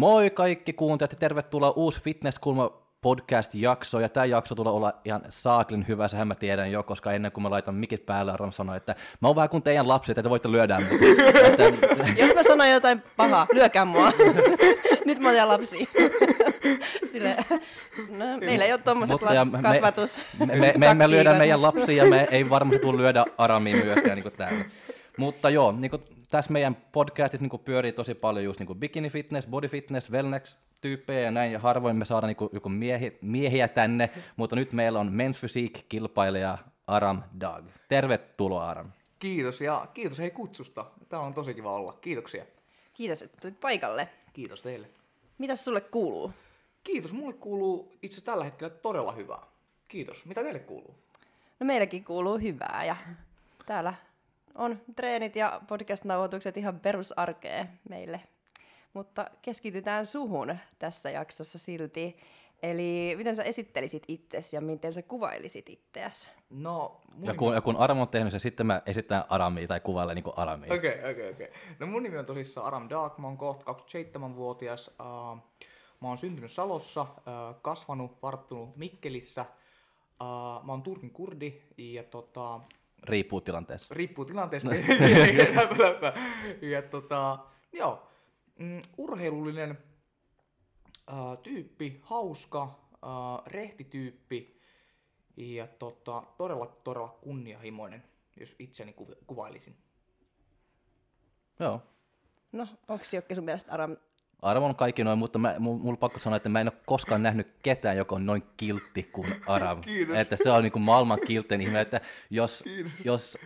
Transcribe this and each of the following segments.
Moi kaikki kuuntelijat ja tervetuloa uusi Fitnesskulma podcast-jakso, ja tämä jakso tulee olla ihan saaklin hyvä, sehän mä tiedän jo, koska ennen kuin mä laitan mikit päälle, Aram sanoi, että mä oon vähän kuin teidän lapset, että te voitte lyödä mut. että, Jos mä sanon jotain pahaa, lyökää mua. Nyt mä oon lapsi. Sille, no, meillä ei ole ja las- me- kasvatus. me, me, me emme lyödä taktiikat. meidän lapsia, me ei varmasti tule lyödä Aramiin myöskään niin täällä. Mutta joo, niin kuin tässä meidän podcastissa niin pyörii tosi paljon just niin bikini fitness, body fitness, wellness tyyppejä ja näin, ja harvoin me saadaan niin joku miehi, miehiä tänne, mutta nyt meillä on Men's Physique-kilpailija Aram Dag. Tervetuloa Aram. Kiitos ja kiitos hei kutsusta. Tää on tosi kiva olla. Kiitoksia. Kiitos, että tulit paikalle. Kiitos teille. Mitäs sulle kuuluu? Kiitos. Mulle kuuluu itse tällä hetkellä todella hyvää. Kiitos. Mitä teille kuuluu? No meilläkin kuuluu hyvää ja täällä on treenit ja podcast-nauhoitukset ihan perusarkea meille. Mutta keskitytään suhun tässä jaksossa silti. Eli miten sä esittelisit itsesi ja miten sä kuvailisit itseäsi? No, mun Ja kun, ja kun Aram on tehnyt sen, sitten mä esitän Aramia tai kuvailen niin kuin Aramia. Okei, okei, okei. No mun nimi on tosissaan Aram Dark, mä oon kohta 27-vuotias. Uh, mä oon syntynyt Salossa, uh, kasvanut, varttunut Mikkelissä. Uh, mä oon Turkin kurdi ja tota, Riippuu tilanteessa. riippuu tilanteesta. ja tota, joo, mm, urheilullinen äh, tyyppi, hauska, äh, rehtityyppi ja tota, todella, todella kunnianhimoinen, jos itseni kuv- kuvailisin. Joo. No, onko Jokke sun mielestä Aram Arvon kaikki noin, mutta mä, mulla on pakko sanoa, että mä en ole koskaan nähnyt ketään, joka on noin kiltti kuin Aram. Kiitos. Että se on niin kuin maailman kilttein ihme, että jos, jos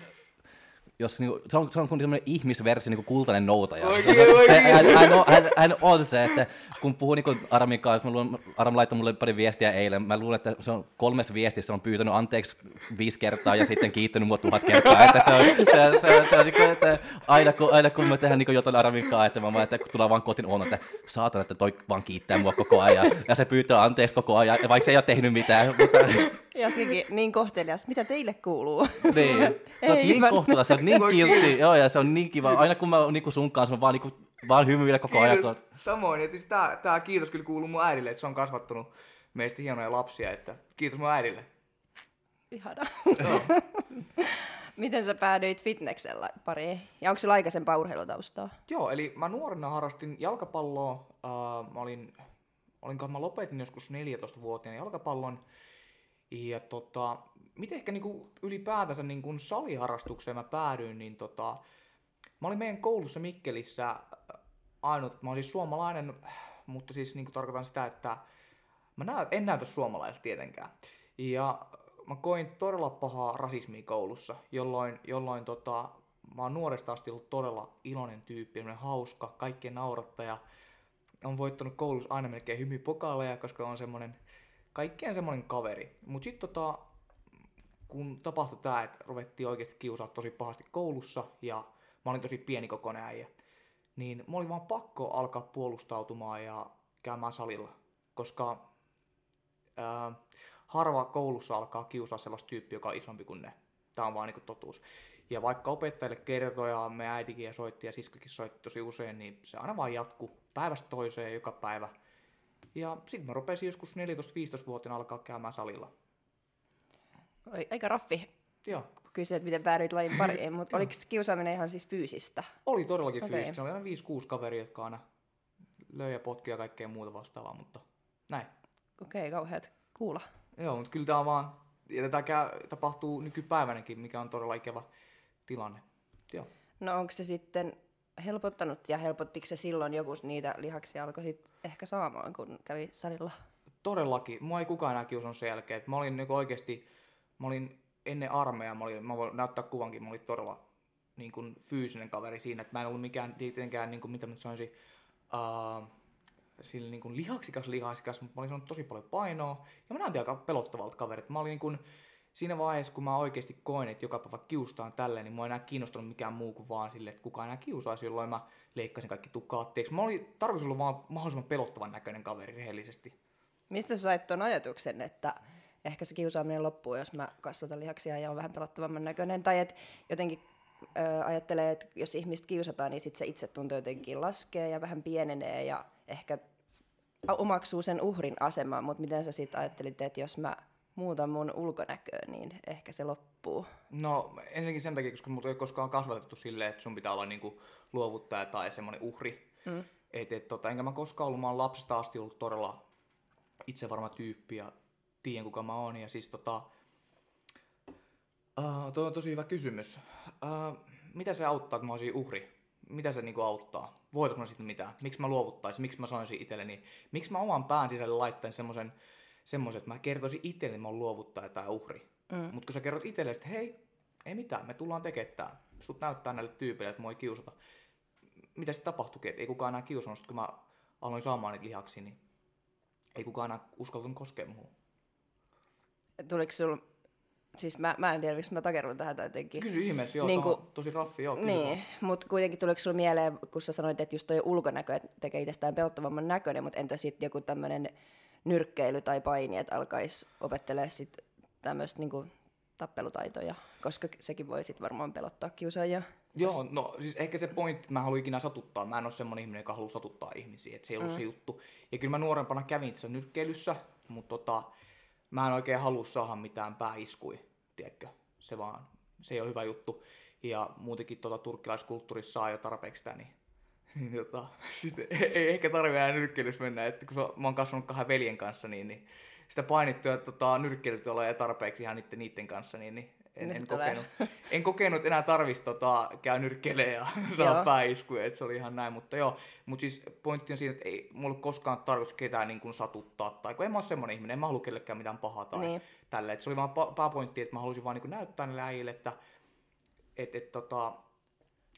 jos niinku, se, on, se on kuin semmoinen ihmisversio, niin kuin kultainen noutaja. Oikein, oikein. Hän, hän, on, hän, hän, on se, että kun puhuu niin Aramin kanssa, mä luulen, Aram laittoi mulle pari viestiä eilen, mä luulen, että se on kolmes viestissä, se on pyytänyt anteeksi viisi kertaa ja sitten kiittänyt mua tuhat kertaa. Että se on, se, se, se on niin kuin, että aina, kun, aina kun mä tehdään niin jotain Aramin kanssa, että mä vaan, että kun tulee vaan kotiin on, että saatan, että toi vaan kiittää mua koko ajan. Ja se pyytää anteeksi koko ajan, ja vaikka se ei ole tehnyt mitään. Mutta, Ja sekin niin kohtelias. Mitä teille kuuluu? niin, sä oot Ei, niin sä oot niin kiltti, joo, ja se on niin kiva. Aina kun mä oon niin sun kanssa, mä vaan, niin kuin, vaan hymyilen koko ajan. kun- Samoin, että siis tää, tää kiitos kyllä kuuluu mun äidille, että se on kasvattanut meistä hienoja lapsia, että kiitos mun äidille. Ihana. Miten sä päädyit fitneksellä pariin? Ja onko sulla aikaisempaa urheilutaustaa? Joo, eli mä nuorena harrastin jalkapalloa. Uh, mä olin, olinkohan mä lopetin joskus 14-vuotiaana jalkapallon. Ja tota, miten ehkä niinku ylipäätänsä niinku saliharrastukseen mä päädyin, niin tota, mä olin meidän koulussa Mikkelissä äh, ainut, mä olin siis suomalainen, mutta siis niinku tarkoitan sitä, että mä näyt, en näytä suomalaiselta tietenkään. Ja mä koin todella pahaa rasismia koulussa, jolloin, jolloin tota, mä oon nuoresta asti ollut todella iloinen tyyppi, hauska, kaikkien naurattaja. On voittanut koulussa aina melkein hymypokaaleja, koska on semmonen, kaikkien semmonen kaveri. Mut sit tota, kun tapahtui tää, että ruvettiin oikeasti kiusaa tosi pahasti koulussa ja mä olin tosi pieni kokoinen äijä, niin mulla oli vaan pakko alkaa puolustautumaan ja käymään salilla, koska ää, harva koulussa alkaa kiusaa sellaista tyyppiä, joka on isompi kuin ne. Tämä on vaan niin totuus. Ja vaikka opettajille kertoi ja me äitikin ja soitti ja siskokin soitti tosi usein, niin se aina vaan jatkuu päivästä toiseen joka päivä. Ja sitten mä rupesin joskus 14-15-vuotiaana alkaa käymään salilla. Oi, aika raffi, Joo, kun kysyt, että miten päädyit lajin pariin, mutta oliko kiusaaminen ihan siis fyysistä? oli todellakin okay. fyysistä. Se oli aina 5-6 kaveria, jotka aina löi ja potki ja kaikkea muuta vastaavaa, mutta näin. Okei, okay, kauheat kuulla. Joo, mutta kyllä tämä vaan, ja tätä käy, tapahtuu nykypäivänäkin, mikä on todella ikävä tilanne. Joo. No onko se sitten helpottanut ja helpottiko se silloin joku niitä lihaksia alkoi sit ehkä saamaan, kun kävi salilla? Todellakin. Mua ei kukaan enää kiusannut sen jälkeen. Et mä olin niin oikeasti, mä olin ennen armeijaa, mä, olin, mä voin näyttää kuvankin, mä olin todella niin kuin, fyysinen kaveri siinä, että mä en ollut mikään tietenkään, niin kuin, mitä mä sanoisin, uh, sillä niin kuin lihaksikas lihaksikas, mutta mä olin saanut tosi paljon painoa, ja mä näytin aika pelottavalta kaverilta. Mä olin niin kuin, siinä vaiheessa, kun mä oikeasti koin, että joka päivä kiustaan tälleen, niin mua ei enää kiinnostunut mikään muu kuin vaan sille, että kukaan enää kiusaisi, jolloin mä leikkasin kaikki tukkaatteeksi. Mä olin tarkoitus olla vaan mahdollisimman pelottavan näköinen kaveri rehellisesti. Mistä sä sait ton ajatuksen, että ehkä se kiusaaminen loppuu, jos mä kasvatan lihaksia ja on vähän pelottavamman näköinen, tai että jotenkin ö, ajattelee, että jos ihmistä kiusataan, niin sit se itse tuntuu jotenkin laskee ja vähän pienenee ja ehkä omaksuu sen uhrin aseman, mutta miten sä sitten ajattelit, että jos mä muutan mun ulkonäköä, niin ehkä se loppuu? No ensinnäkin sen takia, koska mut ei koskaan kasvatettu silleen, että sun pitää olla niinku luovuttaja tai semmoinen uhri. Mm. Et, et, tota, enkä mä koskaan ollut, mä oon lapsesta asti ollut todella itsevarma tyyppi ja tiedän kuka mä oon. Ja siis tota, uh, toi on tosi hyvä kysymys. Uh, mitä se auttaa, että mä olisin uhri? Mitä se niinku auttaa? Voitatko mä sitten mitään? Miksi mä luovuttaisin? Miksi mä sanoisin itselleni? Miksi mä oman pään sisälle laittaisin semmoisen, semmoisen, että mä kertoisin itselleni, että mä oon luovuttaja tai uhri? Mm. Mutta kun sä kerrot itsellesi, että hei, ei mitään, me tullaan tekemään tää. Sut näyttää näille tyypeille, että mua ei kiusata. Mitä sitten tapahtuikin, että ei kukaan enää kiusannut, kun mä aloin saamaan niitä lihaksia, niin ei kukaan enää uskaltanut koskea muuhun. Tuliko sul, siis mä, mä en tiedä, miksi mä takerun tähän jotenkin. Kysy ihmeessä, joo, Niin kuin- tosi raffi, joo. kysy Niin, mutta kuitenkin tuliko sulla mieleen, kun sä sanoit, että just toi ulkonäkö että tekee itsestään pelottavamman näköinen, mutta entä sitten joku tämmöinen nyrkkeily tai paini, että alkaisi opettelemaan sitten tämmöistä niinku tappelutaitoja, koska sekin voi sitten varmaan pelottaa kiusaajia. Joo, no siis ehkä se pointti, että mä haluan ikinä satuttaa. Mä en ole semmonen ihminen, joka haluaa satuttaa ihmisiä, että se ei ollut mm. se juttu. Ja kyllä mä nuorempana kävin tässä nyrkkeilyssä, mutta tota, mä en oikein halua saada mitään pääiskui, tiedätkö? Se vaan, se ei ole hyvä juttu. Ja muutenkin tota, turkkilaiskulttuurissa saa jo tarpeeksi sitä, niin, niin tota, sit ei, ei ehkä tarvitse enää nyrkkeilyssä mennä. Että kun mä oon kasvanut kahden veljen kanssa, niin, niin sitä painittua tota, nyrkkeilytyöllä ja tarpeeksi ihan niiden, niiden kanssa, niin, niin en, Nyt en, tulee. kokenut, en kokenut enää tarvisi tota, käy nyrkkeilemään ja saa pääiskuja, että se oli ihan näin, mutta joo, mutta siis pointti on siinä, että ei mulla koskaan tarkoitus ketään niin kuin satuttaa, tai kun en mä ole semmoinen ihminen, en mä halua kellekään mitään pahaa tai Niin. tälle, että se oli vaan pa- pääpointti, että mä halusin vaan niin kuin näyttää niille äijille, että et, et, tota,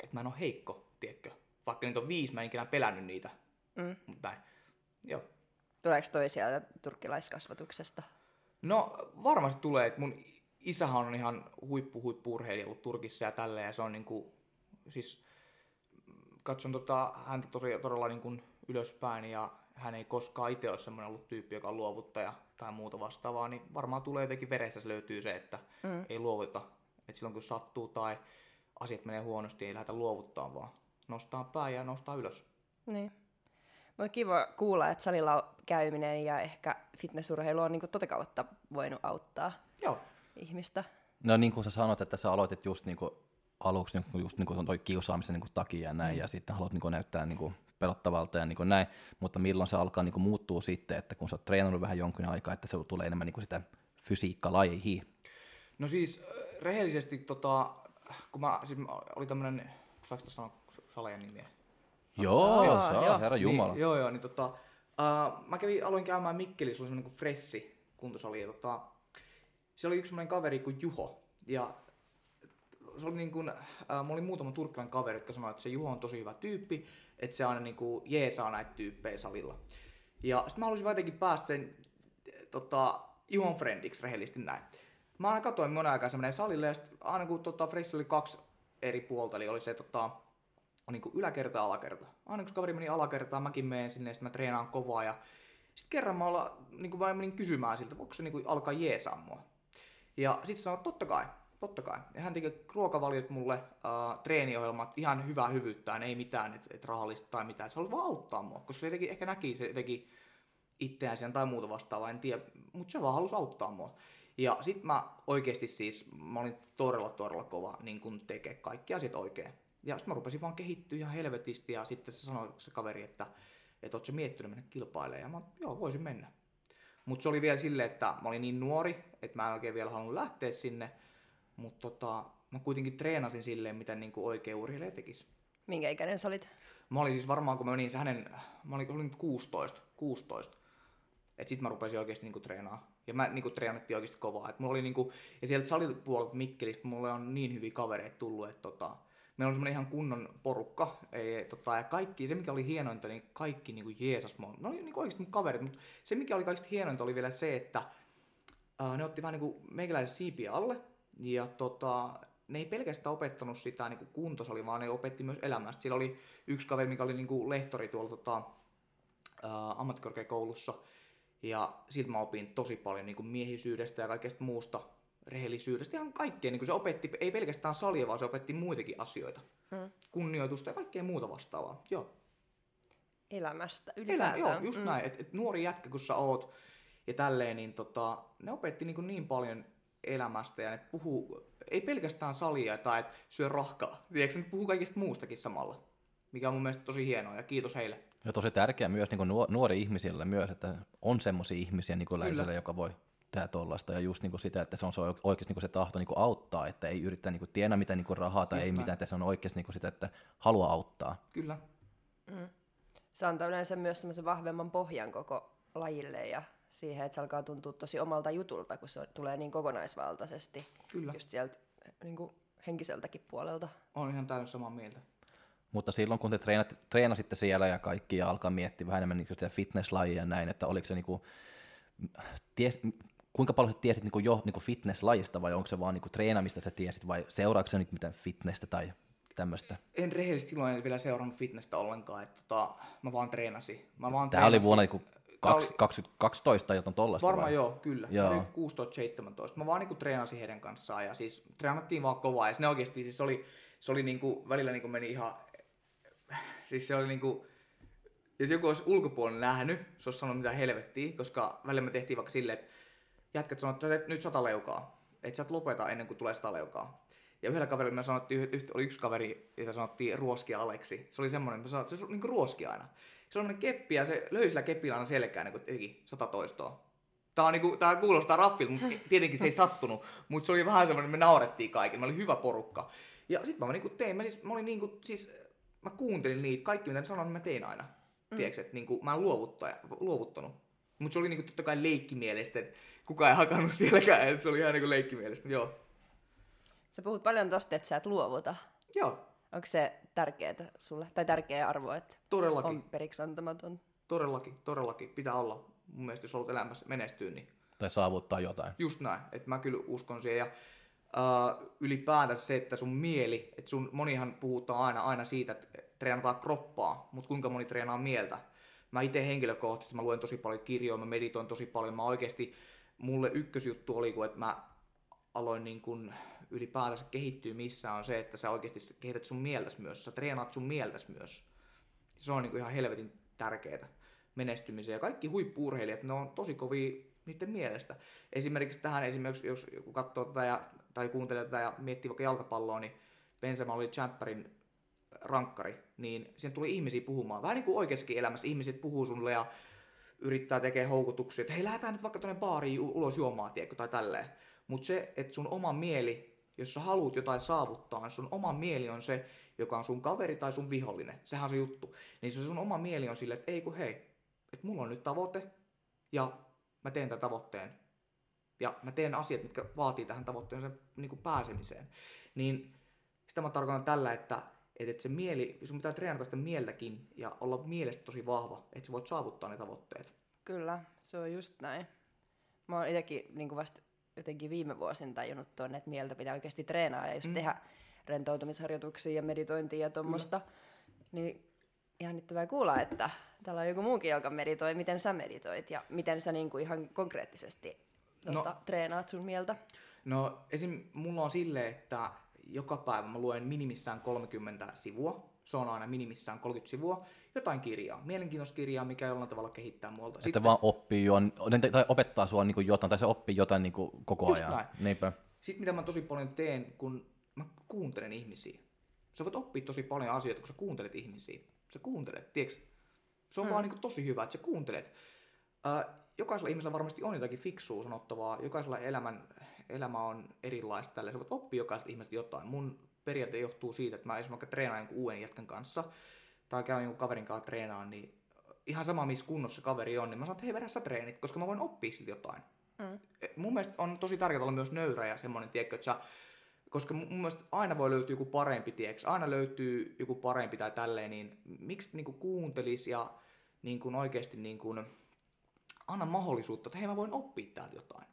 et mä en ole heikko, tiedätkö, vaikka niitä on viisi, mä en ikinä pelännyt niitä, Mm. mutta näin, joo. Tuleeko toi sieltä turkkilaiskasvatuksesta? No varmasti tulee, että mun isähän on ihan huippu huippu urheilija ollut Turkissa ja tälleen, ja se on niinku, siis katson tota, häntä tosi, todella niinku ylöspäin, ja hän ei koskaan itse ole semmoinen ollut tyyppi, joka on luovuttaja tai muuta vastaavaa, niin varmaan tulee jotenkin veressä se löytyy se, että mm. ei luovuta. Että silloin kun sattuu tai asiat menee huonosti, ei lähdetä luovuttaa, vaan nostaa pää ja nostaa ylös. Niin. Mutta kiva kuulla, että salilla käyminen ja ehkä fitnessurheilu on niinku tota kautta voinut auttaa Joo, ihmistä. No niin kuin sä sanot, että sä aloitit just niin kuin aluksi niin kuin just niin kuin toi kiusaamisen niin kuin takia ja näin, ja sitten haluat niin kuin näyttää niin kuin pelottavalta ja niin kuin näin, mutta milloin se alkaa niin kuin muuttuu sitten, että kun sä oot treenannut vähän jonkin aikaa, että se tulee enemmän niin kuin sitä fysiikkalajia. No siis äh, rehellisesti, tota, kun mä, siis mä oli tämmönen, tässä sanoa salajan nimiä? Joo, Joo, saa, joo. herra Jumala. Niin, joo, joo, niin tota, uh, mä kävin, aloin käymään Mikkelissä, se oli semmonen kuin Fressi kuntosali, ja tota, siellä oli yksi semmonen kaveri kuin Juho, ja se oli niin kuin, äh, mulla oli muutama turkkilainen kaveri, jotka sanoi, että se Juho on tosi hyvä tyyppi, että se aina niin kuin jeesaa näitä tyyppejä salilla. Ja sitten mä halusin jotenkin päästä sen tota, Juhon friendiksi rehellisesti näin. Mä aina katsoin monen aikaa se menee salille ja sit aina kun tota, Fressillä oli kaksi eri puolta, eli oli se tota, niin kuin yläkerta ja alakerta. Aina kun se kaveri meni alakertaan, mäkin menen sinne ja sitten mä treenaan kovaa ja sitten kerran mä, olla, niin kuin mä menin kysymään siltä, voiko se niin kuin alkaa jeesaa mua. Ja sitten sanoi, että totta kai, totta kai. Ja hän teki ruokavaliot mulle, äh, treeniohjelmat, ihan hyvää hyvyyttään, ei mitään, että et rahallista tai mitään. Se halusi vaan auttaa mua, koska se jotenkin ehkä näki, se teki itseään sen tai muuta vastaavaa, en tiedä, mutta se vaan halusi auttaa mua. Ja sit mä oikeesti siis, mä olin todella todella kova niin kun tekee kaikki asiat oikein. Ja sit mä rupesin vaan kehittyä ihan helvetisti ja sitten se sanoi se kaveri, että, että oot sä miettinyt mennä kilpailemaan. Ja mä, joo, voisin mennä. Mutta se oli vielä silleen, että mä olin niin nuori, että mä en oikein vielä halunnut lähteä sinne. Mutta tota, mä kuitenkin treenasin silleen, mitä niin kuin oikea urheilija tekisi. Minkä ikäinen sä olit? Mä olin siis varmaan, kun mä menin se hänen, mä olin, olin 16, 16. Et sit mä rupesin oikeesti niinku treenaa. Ja mä niinku treenattiin oikeesti kovaa. Et mulla oli niinku, ja sieltä salipuolelta Mikkelistä mulle on niin hyviä kavereita tullut, että tota, meillä oli semmonen ihan kunnon porukka. Ei, tota, ja kaikki, se mikä oli hienointa, niin kaikki niinku jeesas mua. Ne oli niinku oikeesti mun kaverit, mutta se mikä oli kaikista hienointa oli vielä se, että ää, ne otti vähän niinku meikäläisen siipiä alle. Ja tota, ne ei pelkästään opettanut sitä niin kuntosali, vaan ne opetti myös elämästä. Siellä oli yksi kaveri, mikä oli niin kuin lehtori tuolla tota, ää, ammattikorkeakoulussa. Ja siltä mä opin tosi paljon niin kuin miehisyydestä ja kaikesta muusta. Rehellisyydestä, ihan kaikkea. Niin kuin se opetti, ei pelkästään salia, vaan se opetti muitakin asioita. Mm. Kunnioitusta ja kaikkea muuta vastaavaa. Joo. Elämästä Elä, ylipäätään. joo, just mm. näin. Et, et nuori jätkä, kun sä oot ja tälleen, niin tota, ne opetti niin, kuin niin paljon elämästä ja ne puhuu, ei pelkästään salia tai et syö rahkaa. Tiedätkö, ne puhuu kaikista muustakin samalla. Mikä on mun mielestä tosi hienoa ja kiitos heille. Ja tosi tärkeää myös niin nuor- nuori ihmisille myös, että on semmoisia ihmisiä niin läheisellä, joka voi tehdä tollasta. Ja just niin kuin sitä, että se on se oikeasti niin kuin se tahto niin kuin auttaa, että ei yritä niin kuin tienaa mitään niin kuin rahaa tai Just ei näin. mitään, että se on oikeasti niin kuin sitä, että haluaa auttaa. Kyllä. Se antaa yleensä myös semmoisen vahvemman pohjan koko lajille ja siihen, että se alkaa tuntua tosi omalta jutulta, kun se tulee niin kokonaisvaltaisesti Kyllä. just sieltä niin kuin henkiseltäkin puolelta. On ihan täysin samaa mieltä. Mutta silloin kun te treenat, treenasitte siellä ja kaikki ja alkaa miettiä vähän enemmän niin sitä fitnesslajia ja näin, että oliko se niin kuin, ties, kuinka paljon sä tiesit niin kuin jo niin kuin fitnesslajista vai onko se vaan niin kuin treenamista sä tiesit vai seuraako se nyt mitään fitnessä tai tämmöistä? En rehellisesti silloin en vielä seurannut fitnessä ollenkaan, että tota, mä vaan treenasin. Mä vaan Tämä oli treenasin. vuonna niin Tää oli- 2012 tai jotain tollasta Varmaan joo, kyllä. Joo. Joo. 16-17. Mä vaan niinku treenasin heidän kanssaan ja siis treenattiin vaan kovaa. Ja ne oikeasti siis oli, se oli niinku, välillä niinku meni ihan, siis se oli niinku, jos joku olisi ulkopuolella nähnyt, se olisi sanonut mitä helvettiä, koska välillä me tehtiin vaikka silleen, että jätkät sanoivat, että nyt sata leukaa. Että sä et lopeta ennen kuin tulee sata leukaa. Ja yhdellä kaverilla me sanottiin, oli yksi kaveri, jota sanottiin Ruoskia Aleksi. Se oli semmoinen, me sanottiin, se oli niinku ruoski aina. Se on keppi ja se löi sillä kepillä aina selkään, niin kun teki sata toistoa. Tää, on niinku, tää kuulostaa raffilta, mutta tietenkin se ei sattunut. Mutta se oli vähän semmoinen, me naurettiin kaikille. Mä oli hyvä porukka. Ja sit mä niinku tein, mä, siis, mä olin niinku, siis, mä kuuntelin niitä, kaikki mitä ne sanoivat, niin mä tein aina. Mm. Tiedätkö, että niinku, mä en luovuttanut. Mutta se oli niinku totta kai leikkimielistä, että kukaan ei hakannut sielläkään, että se oli ihan niinku leikkimielistä. Joo. Sä puhut paljon tosta, että sä et luovuta. Joo, Onko se tärkeää sulle, tai tärkeä arvo, että todellakin. on periksi antamaton? Todellakin, todellakin. Pitää olla. Mun mielestä jos haluat elämässä menestyä, niin Tai saavuttaa jotain. just näin. Että mä kyllä uskon siihen. Ja uh, ylipäätänsä se, että sun mieli, että sun, monihan puhutaan aina, aina siitä, että treenataan kroppaa, mutta kuinka moni treenaa mieltä. Mä itse henkilökohtaisesti, mä luen tosi paljon kirjoja, mä meditoin tosi paljon. Mä oikeasti, mulle ykkösjuttu oli, kun että mä aloin niin kun ylipäätänsä kehittyä missä on se, että sä oikeasti kehität sun mieltäs myös, sä treenaat sun mieltäs myös. Se on niin kuin ihan helvetin tärkeää menestymiseen. Ja kaikki huippuurheilijat, ne on tosi kovia niiden mielestä. Esimerkiksi tähän, esimerkiksi jos joku katsoo tätä ja, tai kuuntelee tätä ja miettii vaikka jalkapalloa, niin Benzema oli Champerin rankkari, niin siihen tuli ihmisiä puhumaan. Vähän niin kuin oikeassakin elämässä ihmiset puhuu sulle ja yrittää tekee houkutuksia, että hei, lähdetään nyt vaikka tuonne baariin ulos juomaan, tiedätkö, tai tälleen. Mutta se, että sun oma mieli, jos sä haluat jotain saavuttaa, niin sun oma mieli on se, joka on sun kaveri tai sun vihollinen. Sehän on se juttu. Niin se sun oma mieli on silleen, että ei kun hei, että mulla on nyt tavoite ja mä teen tämän tavoitteen. Ja mä teen asiat, mitkä vaatii tähän tavoitteeseen niin pääsemiseen. Niin sitä mä tarkoitan tällä, että, että, että se mieli, sun pitää treenata sitä mieltäkin ja olla mielestä tosi vahva, että sä voit saavuttaa ne tavoitteet. Kyllä, se on just näin. Mä oon itsekin niin vasta jotenkin viime vuosin tajunnut tuonne, että mieltä pitää oikeasti treenaa ja just mm. tehdä rentoutumisharjoituksia ja meditointia ja tuommoista. Niin jännittävää kuulla, että täällä on joku muukin, joka meditoi. Miten sä meditoit ja miten sä niin kuin ihan konkreettisesti No. tuota, treenaat sun mieltä? No esim. mulla on silleen, että joka päivä mä luen minimissään 30 sivua. Se on aina minimissään 30 sivua. Jotain kirjaa, mielenkiintoista kirjaa, mikä jollain tavalla kehittää muolta. Että vaan oppii jo, tai opettaa sua niin jotain, tai se oppii jotain niin koko Just ajan. näin. Niinpä. Sitten mitä mä tosi paljon teen, kun mä kuuntelen ihmisiä. Sä voit oppia tosi paljon asioita, kun sä kuuntelet ihmisiä. Sä kuuntelet, tiedätkö? Se on mm. vaan niin tosi hyvä, että sä kuuntelet. Äh, jokaisella ihmisellä varmasti on jotakin fiksua sanottavaa. Jokaisella elämän, elämä on erilaista. Tällä. Sä voit oppia jokaiselta ihmiseltä jotain. Mun periaate johtuu siitä, että mä esimerkiksi vaikka treenaan jonkun uuden jätkän kanssa tai käyn jonkun kaverin kanssa treenaan, niin ihan sama missä kunnossa kaveri on, niin mä sanon, että hei vedä sä treenit, koska mä voin oppia siltä jotain. Mm. Mun mielestä on tosi tärkeää olla myös nöyrä ja semmoinen, tiedätkö, että sä, koska mun mielestä aina voi löytyä joku parempi, tiedätkö, aina löytyy joku parempi tai tälleen, niin miksi niinku kuuntelis ja niin kuin oikeasti niin kuin, anna mahdollisuutta, että hei mä voin oppia täältä jotain.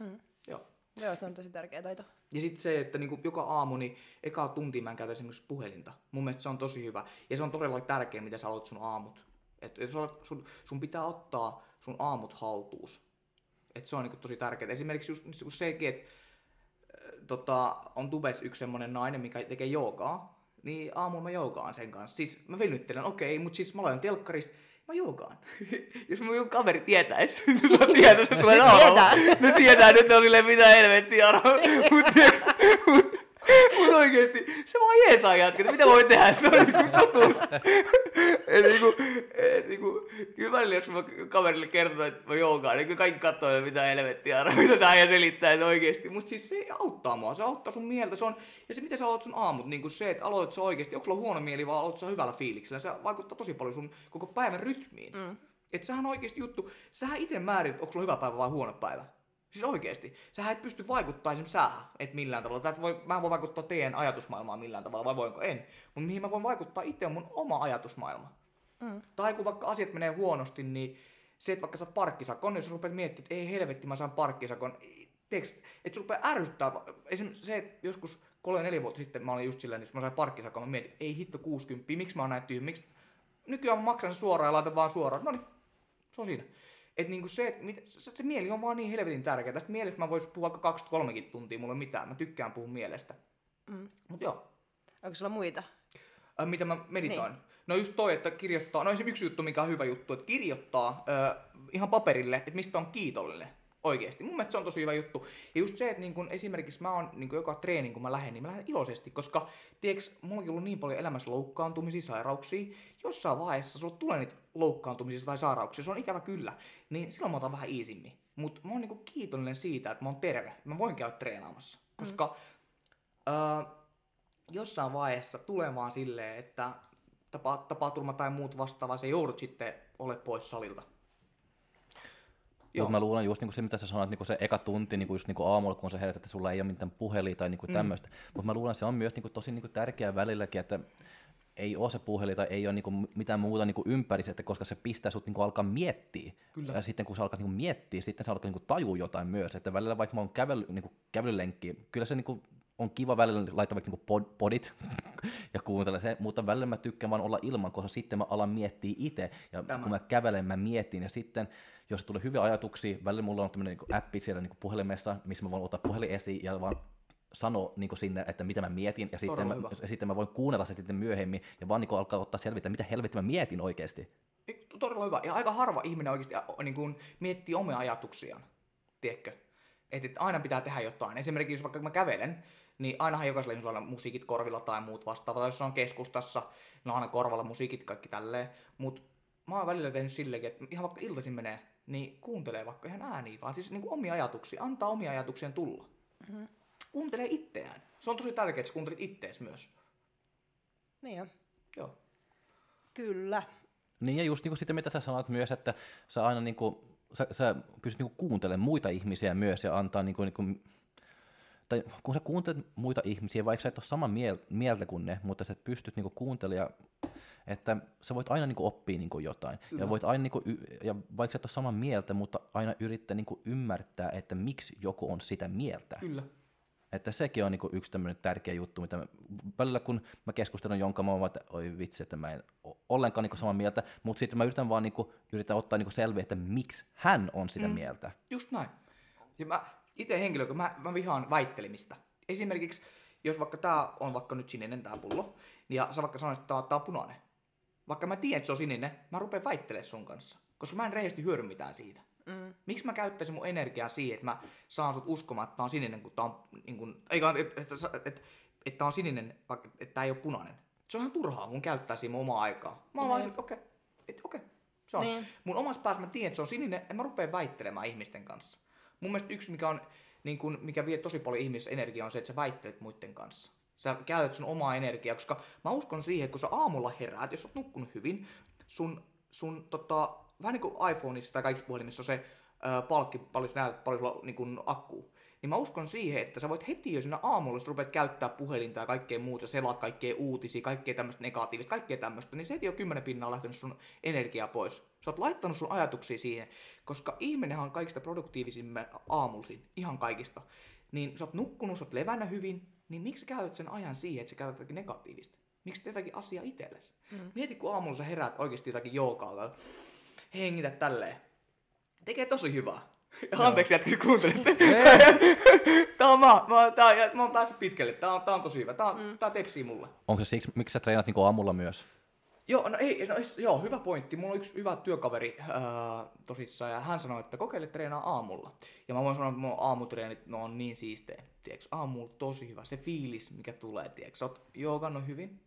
Mm. Joo. Joo, se on tosi tärkeä taito. Ja sitten se, että niinku joka aamu, niin eka tunti mä en käytä esimerkiksi puhelinta. Mun mielestä se on tosi hyvä. Ja se on todella tärkeä, mitä sä aloitat sun aamut. Et jos sun, sun pitää ottaa sun aamut haltuus. Et se on niinku tosi tärkeää. Esimerkiksi just just sekin, että tota, on tubes yksi semmonen nainen, mikä tekee joogaa, niin aamulla mä joogaan sen kanssa. Siis mä venyttelen, okei, okay, mutta siis mä laitan telkkarista, mä joogaan. Jos mun kaveri tietäis, niin se tietää, että aamulla. Ne tietää, nyt ne on silleen mitä helvettiä, mutta mut, mut oikeesti, se vaan jeesaa jatkaa, mitä voi tehdä, että on niinku totuus. Et niinku, et niinku, kyllä välillä jos mä kaverille kerton, että mä joogaan, niin kyllä kaikki katsoo, että mitä helvettiä, mitä tää äijä selittää, että oikeesti. Mut siis se auttaa mua, se auttaa sun mieltä, se on, ja se miten sä aloitat sun aamut, niin kuin se, että aloitat sä oikeesti, onko sulla huono mieli, vaan aloitat sä hyvällä fiiliksellä, se vaikuttaa tosi paljon sun koko päivän rytmiin. Mm. Että sehän on oikeasti juttu, sähän itse määrit, onko sulla hyvä päivä vai huono päivä. Siis oikeesti. Sähän et pysty vaikuttaa esimerkiksi sähän, et millään tavalla. Tai et voi, mä en voi vaikuttaa teidän ajatusmaailmaan millään tavalla, vai voinko en. Mutta mihin mä voin vaikuttaa itse on mun oma ajatusmaailma. Mm. Tai kun vaikka asiat menee huonosti, niin se, että vaikka sä parkkisakon, niin jos rupeat miettimään, että ei helvetti, mä saan parkkisakon. Teeks, että se rupeaa ärsyttää. Esimerkiksi se, että joskus kolme neljä vuotta sitten mä olin just silleen, että mä sain parkkisakon, mä mietin, ei hitto 60, miksi mä oon näin tyhmä, miksi nykyään mä maksan suoraan ja laitan vaan suoraan. No niin, se on siinä. Että niinku se, että se, se, mieli on vaan niin helvetin tärkeä. Tästä mielestä mä voisin puhua vaikka 23 tuntia, mulla ei mitään. Mä tykkään puhua mielestä. Mm. Mut joo. Onko sulla muita? Äh, mitä mä meditoin? Niin. No just toi, että kirjoittaa, no yksi juttu, mikä on hyvä juttu, että kirjoittaa äh, ihan paperille, että mistä on kiitollinen. Oikeesti. Mun mielestä se on tosi hyvä juttu. Ja just se, että niin kun esimerkiksi mä oon niin kun joka treenin, kun mä lähden, niin mä lähden iloisesti, koska tiedätkö, mulla on ollut niin paljon elämässä loukkaantumisia, sairauksia. Jossain vaiheessa sulla tulee niitä loukkaantumisia tai sairauksia, se on ikävä kyllä. Niin silloin mä otan vähän iisimmin. Mutta mä oon niin kiitollinen siitä, että mä oon terve. Mä voin käydä treenaamassa. Koska mm. äh, jossain vaiheessa tulee vaan silleen, että tapa, tapaturma tai muut vastaavaa, se joudut sitten ole pois salilta. Mutta mä luulen just niin kuin se, mitä sä sanoit, niin kuin se eka tunti niin kuin just niin kuin aamulla, kun sä heräät, että sulla ei ole mitään puhelin tai niin kuin tämmöistä. Mm. Mutta mä luulen, että se on myös niin kuin tosi niin kuin tärkeä välilläkin, että ei ole se puhelin tai ei ole niinku mitään muuta niinku ympärissä, että koska se pistää sut niinku alkaa miettiä. Kyllä. Ja sitten kun sä alkaa niinku miettiä, sitten sä alkaa niinku tajua jotain myös. Että välillä vaikka mä oon kävely, niinku kävelylenkki, kyllä se niinku on kiva välillä laittaa vaikka niinku pod, podit ja kuuntella se, mutta välillä mä tykkään vaan olla ilman, koska sitten mä alan miettiä itse. Ja Tämä. kun mä kävelen, mä mietin ja sitten jos tulee hyviä ajatuksia, välillä mulla on tämmöinen niin appi siellä niin puhelimessa, missä mä voin ottaa puhelin esiin ja vaan sanoa niin sinne, että mitä mä mietin, ja sitten mä, ja sitten mä voin kuunnella se sitten myöhemmin, ja vaan niin alkaa ottaa selvitä, mitä helvettiä mä mietin oikeasti. Todella hyvä. Ja aika harva ihminen oikeasti niin kuin miettii omia ajatuksiaan, tiedätkö? Että et aina pitää tehdä jotain. Esimerkiksi jos vaikka mä kävelen, niin ainahan jokaisella ihmisellä on musiikit korvilla tai muut vastaavat. Jos on keskustassa, niin on aina korvalla musiikit, kaikki tälleen. Mutta mä oon välillä tehnyt silleenkin, että ihan vaikka iltaisin menee, niin kuuntelee vaikka ihan ääniä, vaan siis niin kuin omia ajatuksia, antaa omia ajatuksien tulla. Mm-hmm. Kuuntelee itseään. Se on tosi tärkeää, että kuuntelit ittees myös. Niin on. Joo. Kyllä. Niin ja just niin kuin sitten mitä sä sanoit myös, että sä aina niin kuin, sä, sä pystyt niin kuin kuuntelemaan muita ihmisiä myös ja antaa niin kuin, niin kuin tai kun sä kuuntelet muita ihmisiä, vaikka sä et ole samaa mieltä kuin ne, mutta sä pystyt niinku kuuntelemaan, että sä voit aina niinku oppia niinku jotain. Ja, voit aina niinku, ja vaikka sä et ole samaa mieltä, mutta aina yrittää niinku ymmärtää, että miksi joku on sitä mieltä. Kyllä. Että sekin on niinku yksi tämmöinen tärkeä juttu, mitä mä, välillä kun mä keskustelen jonka mä oon, että oi vitsi, että mä en ole ollenkaan niinku samaa mieltä, mutta sitten mä yritän vaan niinku, yritän ottaa niinku selviä, että miksi hän on sitä mm. mieltä. Just näin. Ja mä, itse henkilö, kun mä, mä vihaan väittelemistä. Esimerkiksi, jos vaikka tää on vaikka nyt sininen tää pullo, niin ja sä vaikka sanoisit, että tää, tää on punainen. Vaikka mä tiedän, että se on sininen, mä rupean väittelemään sun kanssa. Koska mä en rehellisesti hyödy mitään siitä. Mm. Miksi mä käyttäisin mun energiaa siihen, että mä saan sut uskomaan, että tää on sininen, kun tää on, niin kun, ei, että, että, että, että tää on sininen, vaikka että tää ei ole punainen. Se on ihan turhaa mun käyttää siinä mun omaa aikaa. Mä oon vaan että okei, okay, että okei, okay, se on. Niin. Mun omassa päässä mä tiedän, että se on sininen, en mä rupea väittelemään ihmisten kanssa. Mun mielestä yksi, mikä, on, niin kun, mikä vie tosi paljon ihmisessä energiaa, on se, että sä väittelet muiden kanssa. Sä käytät sun omaa energiaa, koska mä uskon siihen, kun sä aamulla heräät, jos oot nukkunut hyvin, sun, sun tota, vähän niin kuin iPhoneissa tai kaikissa puhelimissa on se ää, palkki, paljon näytät, paljon sulla niin kuin akku niin mä uskon siihen, että sä voit heti jo siinä aamulla, jos rupeat käyttää puhelinta ja kaikkea muuta, selaat kaikkea uutisia, kaikkea tämmöistä negatiivista, kaikkea tämmöistä, niin se heti jo kymmenen pinnaa on lähtenyt sun energiaa pois. Sä oot laittanut sun ajatuksia siihen, koska ihminen on kaikista produktiivisimme aamuisin, ihan kaikista. Niin sä oot nukkunut, sä oot levännyt hyvin, niin miksi sä käytät sen ajan siihen, että sä käytät jotakin negatiivista? Miksi teet jotakin asiaa itsellesi? Mm. Mieti, kun aamulla sä heräät oikeasti jotakin joogaa, hengitä tälleen. Tekee tosi hyvää. Anteeksi jätkä, kun kuuntelette. tää on mä, mä, tää, on- mä oon päässyt pitkälle. Tää on, tää on tosi hyvä. Tää, on, mm. tää tepsii mulle. Onko se siksi, miksi sä treenat niinku aamulla myös? Joo, no ei, no, joo, hyvä pointti. Mulla on yksi hyvä työkaveri ää, tosissaan ja hän sanoi, että kokeile treenaa aamulla. Ja mä voin sanoa, että mun aamutreenit ne on niin siistejä. Tiedätkö, aamulla tosi hyvä. Se fiilis, mikä tulee, tiedätkö. Sä oot joogannut hyvin,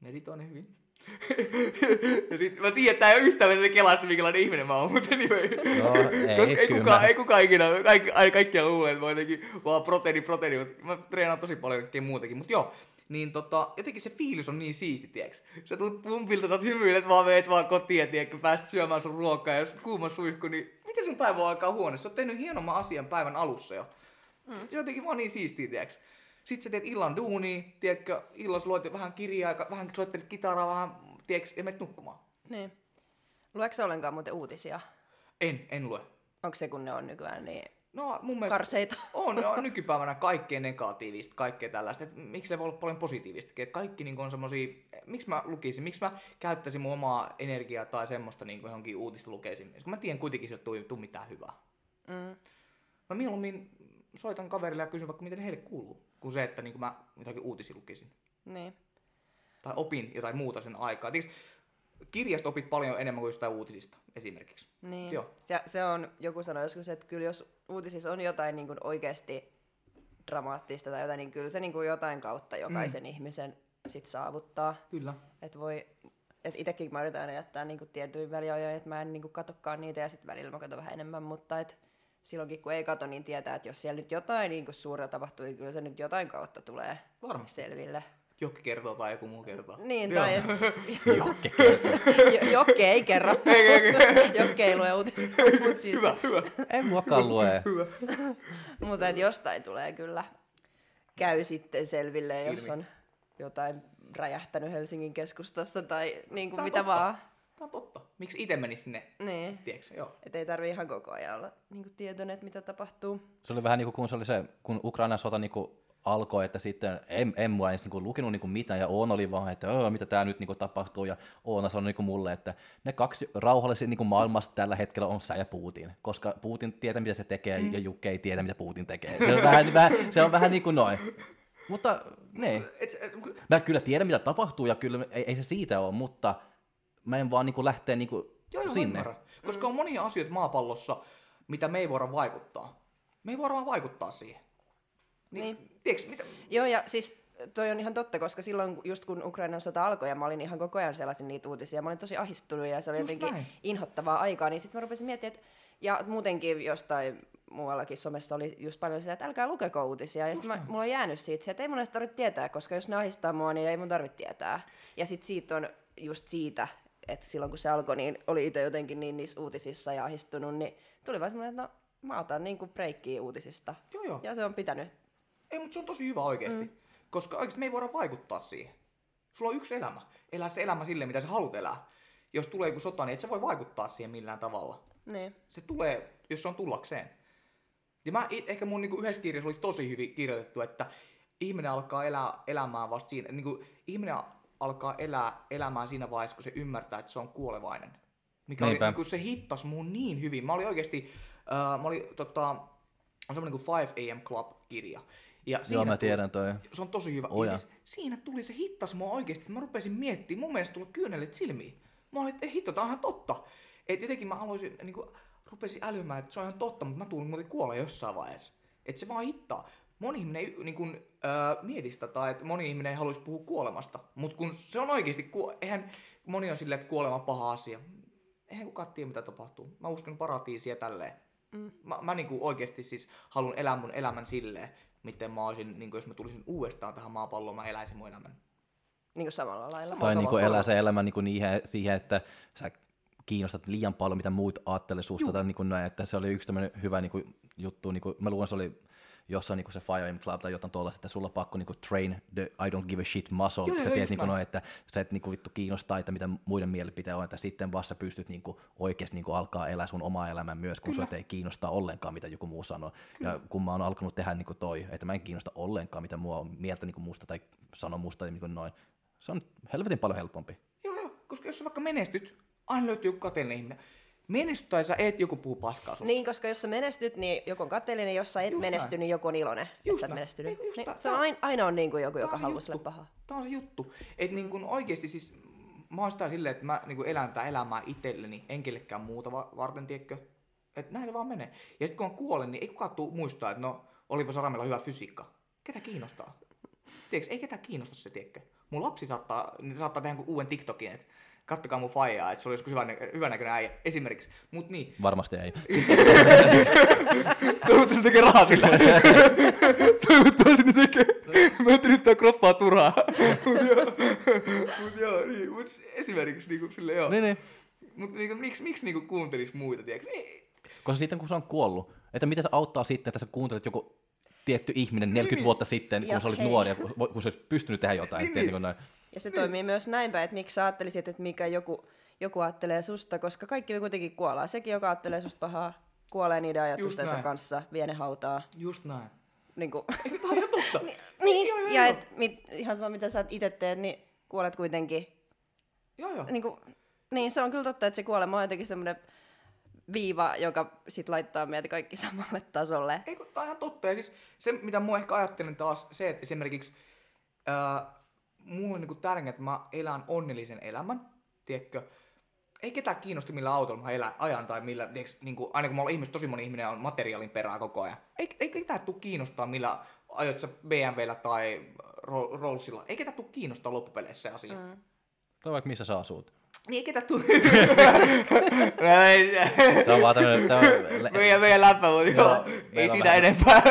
meditoinut hyvin. Ja sit mä tiedän, että tää ei ole yhtään mitä kelaista, minkälainen ihminen mä oon, mutta anyway. No, ei, Koska ei kukaan, ei kukaan ikinä, kaikki, ai- kaikkia luulee, että mä oon jotenkin vaan proteiini, proteiini, mutta mä treenaan tosi paljon kaikkea muutakin. Mutta joo, niin tota, jotenkin se fiilis on niin siisti, tiiäks. Sä tulet pumpilta, sä oot hymyilet vaan, meet vaan kotiin, tiedätkö, pääset syömään sun ruokaa, ja jos kuuma suihku, niin miten sun päivä alkaa huoneessa? Sä oot tehnyt hienomman asian päivän alussa jo. Mm. Se on jotenkin vaan niin siistiä, tiedäks. Sitten sä teet illan duunia, tiedätkö, illassa luet vähän kirjaa, vähän soittelet kitaraa, vähän, tiedätkö, ja menet nukkumaan. Niin. Lueeko sä ollenkaan muuten uutisia? En, en lue. Onko se, kun ne on nykyään niin No mun mielestä... karseita? On, on nykypäivänä kaikkea negatiivista, kaikkea tällaista. Et miksi se voi olla paljon positiivista? Et kaikki niin on semmosia, miksi mä lukisin, miksi mä käyttäisin mun omaa energiaa tai semmoista niin johonkin uutista lukesin. Kun mä tiedän kuitenkin, että tuu, tuu mitään hyvää. Mm. Mä mieluummin soitan kaverille ja kysyn vaikka miten heille kuuluu, kuin se, että niin mä jotakin uutisia lukisin. Niin. Tai opin jotain muuta sen aikaa. Tiiäks, kirjasta opit paljon enemmän kuin jostain uutisista esimerkiksi. Niin. Joo. Se, se on, joku sanoi joskus, että kyllä jos uutisissa on jotain niin kuin oikeasti dramaattista tai jotain, niin kyllä se niin kuin jotain kautta jokaisen mm. ihmisen sit saavuttaa. Kyllä. Että voi, et itekin mä yritän aina jättää niinku tietyin väliajoin, että mä en niinku katokkaan niitä ja sitten välillä mä katon vähän enemmän, mutta et silloinkin kun ei kato, niin tietää, että jos siellä nyt jotain niinku suurta tapahtuu, niin kyllä se nyt jotain kautta tulee Varmasti. selville. Jokki kertoo tai joku muu kertoo. Niin, Joo. tai Jokke. Jo- Jokke ei kerro. Jokke ei lue uutisia. Mut siis, Hyvä, hyvä. Ei muakaan lue. hyvä. mutta et jostain tulee kyllä, käy sitten selville, jos Ilmi. on jotain räjähtänyt Helsingin keskustassa tai niinku Tää on mitä totta. vaan. Tämä on totta. Miksi itse menisi sinne, Niin. tiedätkö? Joo. Että ei tarvi ihan koko ajan olla niinku tietoinen, että mitä tapahtuu. Se oli vähän niin kuin kun se oli se, kun Ukrainan sota niin kuin alkoi, että sitten en, en mua edes niin kuin lukenut niin kuin mitään, ja Oona oli vaan, että "Öö, mitä tämä nyt niin kuin tapahtuu, ja Oona sanoi niin kuin mulle, että ne kaksi rauhallisia niin kuin maailmasta tällä hetkellä on sä ja Putin, koska Putin tietää, mitä se tekee, mm. ja Jukke ei tiedä, mitä Putin tekee. Se on vähän, vähän, se on vähän niin kuin noin. Mutta niin. Et, et, Mä kyllä tiedän, mitä tapahtuu, ja kyllä ei, ei se siitä ole, mutta mä en vaan niin kuin lähteä niin kuin joo, joo, sinne. Ymmärrän. Koska on monia asioita maapallossa, mitä me ei voida vaikuttaa. Me ei voida vaan vaikuttaa siihen. Niin, Niin. Tiedätkö, mitä? Joo, ja siis toi on ihan totta, koska silloin just kun Ukrainan sota alkoi ja mä olin ihan koko ajan sellaisin niitä uutisia, mä olin tosi ahistunut ja se oli Just jotenkin näin. inhottavaa aikaa, niin sitten mä rupesin miettimään, että ja muutenkin jostain muuallakin somessa oli just paljon sitä, että älkää lukeko uutisia. Ja sitten mä- mulla on jäänyt siitä se, että ei mun edes tarvitse tietää, koska jos ne ahistaa mua, niin ei mun tarvitse tietää. Ja sitten siitä on just siitä, että silloin kun se alkoi, niin oli itse jotenkin niin niissä uutisissa ja ahistunut, niin tuli vaan semmoinen, että no mä otan niinku breikkiä uutisista. Joo, joo. Ja se on pitänyt. Ei, mutta se on tosi hyvä oikeasti. Mm. Koska oikeasti me ei voida vaikuttaa siihen. Sulla on yksi elämä. Elää se elämä silleen, mitä sä haluat elää. Jos tulee joku sota, niin et sä voi vaikuttaa siihen millään tavalla. Niin. Se tulee, jos se on tullakseen. Ja mä, ehkä mun niinku yhdessä kirjassa oli tosi hyvin kirjoitettu, että ihminen alkaa elää elämää vasta siinä, niin kuin, ihminen alkaa elää elämää siinä vaiheessa, kun se ymmärtää, että se on kuolevainen. Mikä oli, Niinpä. niin kuin, se hittas mun niin hyvin. Mä olin oikeasti, äh, mä olin tota, on semmoinen kuin 5 AM Club-kirja. Ja Joo, siinä mä tuli- tiedän toi. se on tosi hyvä. Oh, ja siis siinä tuli se hittas mua oikeasti, että mä rupesin miettimään, mun mielestä tuli kyynelet silmiin. Mä olin, että hitto, tää on ihan totta. Et jotenkin mä aloisin, niin kuin, rupesin älymään, että se on ihan totta, mutta mä tulen muuten kuolla jossain vaiheessa. Että se vaan hittaa. Moni ihminen ei niin kuin, äh, mieti sitä, tai että moni ihminen ei haluaisi puhua kuolemasta. Mutta kun se on oikeasti, ku, eihän moni on silleen, että kuolema on paha asia. Eihän kukaan tiedä, mitä tapahtuu. Mä uskon paratiisia tälleen. Mm. Mä, mä niinku oikeasti siis haluan elää mun elämän silleen, miten mä olisin, niinku jos mä tulisin uudestaan tähän maapalloon, mä eläisin mun elämän. Niin kuin samalla lailla. Sama- Tai niin kuin elää se elämä niin kuin niihin, siihen, että sä kiinnostat liian paljon, mitä muut ajattelee susta, tai niin kuin näin, että se oli yksi tämmöinen hyvä niin kuin, juttu, niin kuin, mä luulen, se oli jossain niin kuin se Fire Emblem Club tai jotain tuollaista, että sulla on pakko niin kuin, train the I don't give a shit muscle, Joo, sä tiedät niin näin. noin, että sä et niin kuin, vittu kiinnostaa, että mitä muiden mielipiteet on, että sitten vasta pystyt niin kuin, oikeasti niin kuin, alkaa elää sun omaa elämää myös, kun sua ei kiinnostaa ollenkaan, mitä joku muu sanoo. Ja kun mä oon alkanut tehdä niin kuin toi, että mä en kiinnosta ollenkaan, mitä mua on mieltä niin kuin musta tai sano musta, niin kuin noin. Se on helvetin paljon helpompi. Joo, joo, koska jos sä vaikka menestyt, aina löytyy kateellinen ihminen. Menestyt tai sä et, joku puhuu paskaa susta. Niin, koska jos sä menestyt, niin joku on kateellinen, jos sä et Just menesty, näin. niin joku on iloinen, että Just sä et menestynyt. Eikö just Niin, se on aina, aina on niin kuin joku, joka haluaa sulle pahaa. Tää on se juttu. Että niin kun oikeesti siis, mä oon sitä silleen, että mä niin kun elän tätä elämää itselleni, en kellekään muuta va- varten, tiedätkö? Että näin se vaan menee. Ja sitten kun on kuollen, niin ei kukaan tuu muistaa, että no, olipa Saramella hyvä fysiikka. Ketä kiinnostaa? Tiedätkö, ei ketään kiinnosta se, tiedätkö? Mun lapsi saattaa, niin saattaa tehdä uuden TikTokin, että kattokaa mun faijaa, että se oli joskus hyvän, hyvänäköinen äijä, esimerkiksi. Mut niin, Varmasti ei. Toivottavasti tekee rahaa sillä. Toivottavasti ne tekee. Mä en nyt tää kroppaa turhaa. Mut joo, mut joo, niin, mut esimerkiksi niinku sille joo. niin, niin. Mut niinku, miksi, miksi niinku kuuntelis muita, tiedätkö? Ei, Koska sitten kun se on kuollut, että mitä se auttaa sitten, että sä kuuntelet joku tietty ihminen 40 vuotta sitten, Ja kun sä olit hei. nuori ja kun, kun sä olisit pystynyt tehdä jotain. Niin, Niin, niin. niin. Näin. Ja se toimii myös näinpä, että miksi sä ajattelisit, että mikä joku, joku ajattelee susta, koska kaikki kuitenkin kuollaan. Sekin, joka ajattelee susta pahaa, kuolee niiden ajatustensa näin. kanssa, vie ne hautaa. just näin. Niin, kuin, totta. niin Joo, joo, ja joo. et, mit, ihan sama mitä sä itse teet, niin kuolet kuitenkin. Joo, joo. Niin, kuin, niin se on kyllä totta, että se kuolema on jotenkin semmoinen viiva, joka sit laittaa meitä kaikki samalle tasolle. Eikö, tää on ihan totta. Ja siis se, mitä mä ehkä ajattelen taas, se, että esimerkiksi ää, mulla on niinku tärkeää, että mä elän onnellisen elämän, tiedätkö? Ei ketään kiinnosta millä autolla mä elän, ajan tai millä, tiedätkö, niinku, aina kun mä olen ihmis, tosi moni ihminen on materiaalin perään koko ajan. Ei, ei ketään tuu kiinnostaa millä ajot sä BMWllä tai Ro- Rollsilla. Ei ketään tuu kiinnostaa loppupeleissä se asia. Mm. Tai vaikka missä sä asut. Niin ei ketään tuu... Näin. Se on vaan tämmönen, tämmönen meidän, meidän läppä, mutta joo, Joo, ei on vähän- enempää.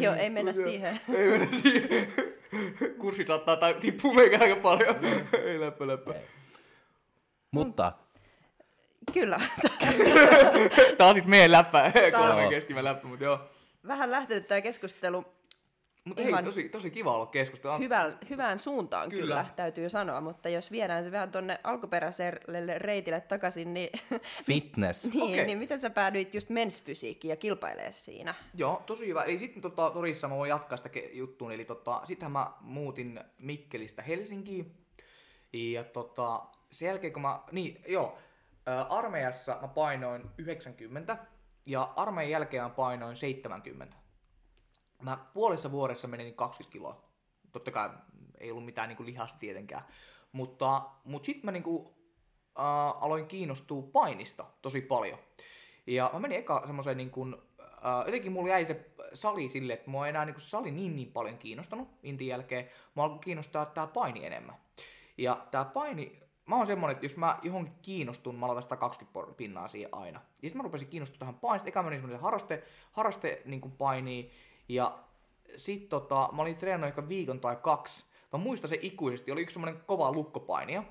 Joo, ei mennä siihen. Ei mennä siihen. Kurssi saattaa tai tippua meikä aika paljon. Ei läppä läppä. Mutta Kyllä. Tää on sit meidän läppä, Tää on- kolmen keskimä läppä, mutta joo. Vähän lähtenyt tämä keskustelu Mutta Ihan- hei, tosi, tosi kiva olla keskustella. hyvään, hyvään suuntaan kyllä. Kyllä. täytyy sanoa, mutta jos viedään se vähän tuonne alkuperäiselle reitille takaisin, niin, fitness. niin, Okei. niin miten sä päädyit just mensfysiikkiin ja kilpailee siinä? Joo, tosi hyvä. Eli sitten tota, Torissa mä voin jatkaa sitä juttuun. Eli tota, sittenhän mä muutin Mikkelistä Helsinkiin. Ja tota, sen jälkeen kun mä, niin joo, armeijassa mä painoin 90 ja armeijan jälkeen mä painoin 70. Mä puolessa vuodessa menin 20 kiloa. Totta kai ei ollut mitään niinku lihasta tietenkään. Mutta, mutta sitten mä niinku, äh, aloin kiinnostua painista tosi paljon. Ja mä menin eka semmoiseen niin kuin, äh, jotenkin mulla jäi se sali sille, että mua ei enää niin kuin sali niin, niin paljon kiinnostanut intin jälkeen. Mä alkoi kiinnostaa tää paini enemmän. Ja tää paini, mä oon semmonen, että jos mä johonkin kiinnostun, mä laitan 120 por- pinnaa siihen aina. Ja sitten mä rupesin kiinnostua tähän painista. Eka menin semmoinen harraste, harraste niin kuin painiin. Ja sit tota, mä olin treenannut ehkä viikon tai kaksi. Mä muistan se ikuisesti, oli yksi semmonen kova lukkopainija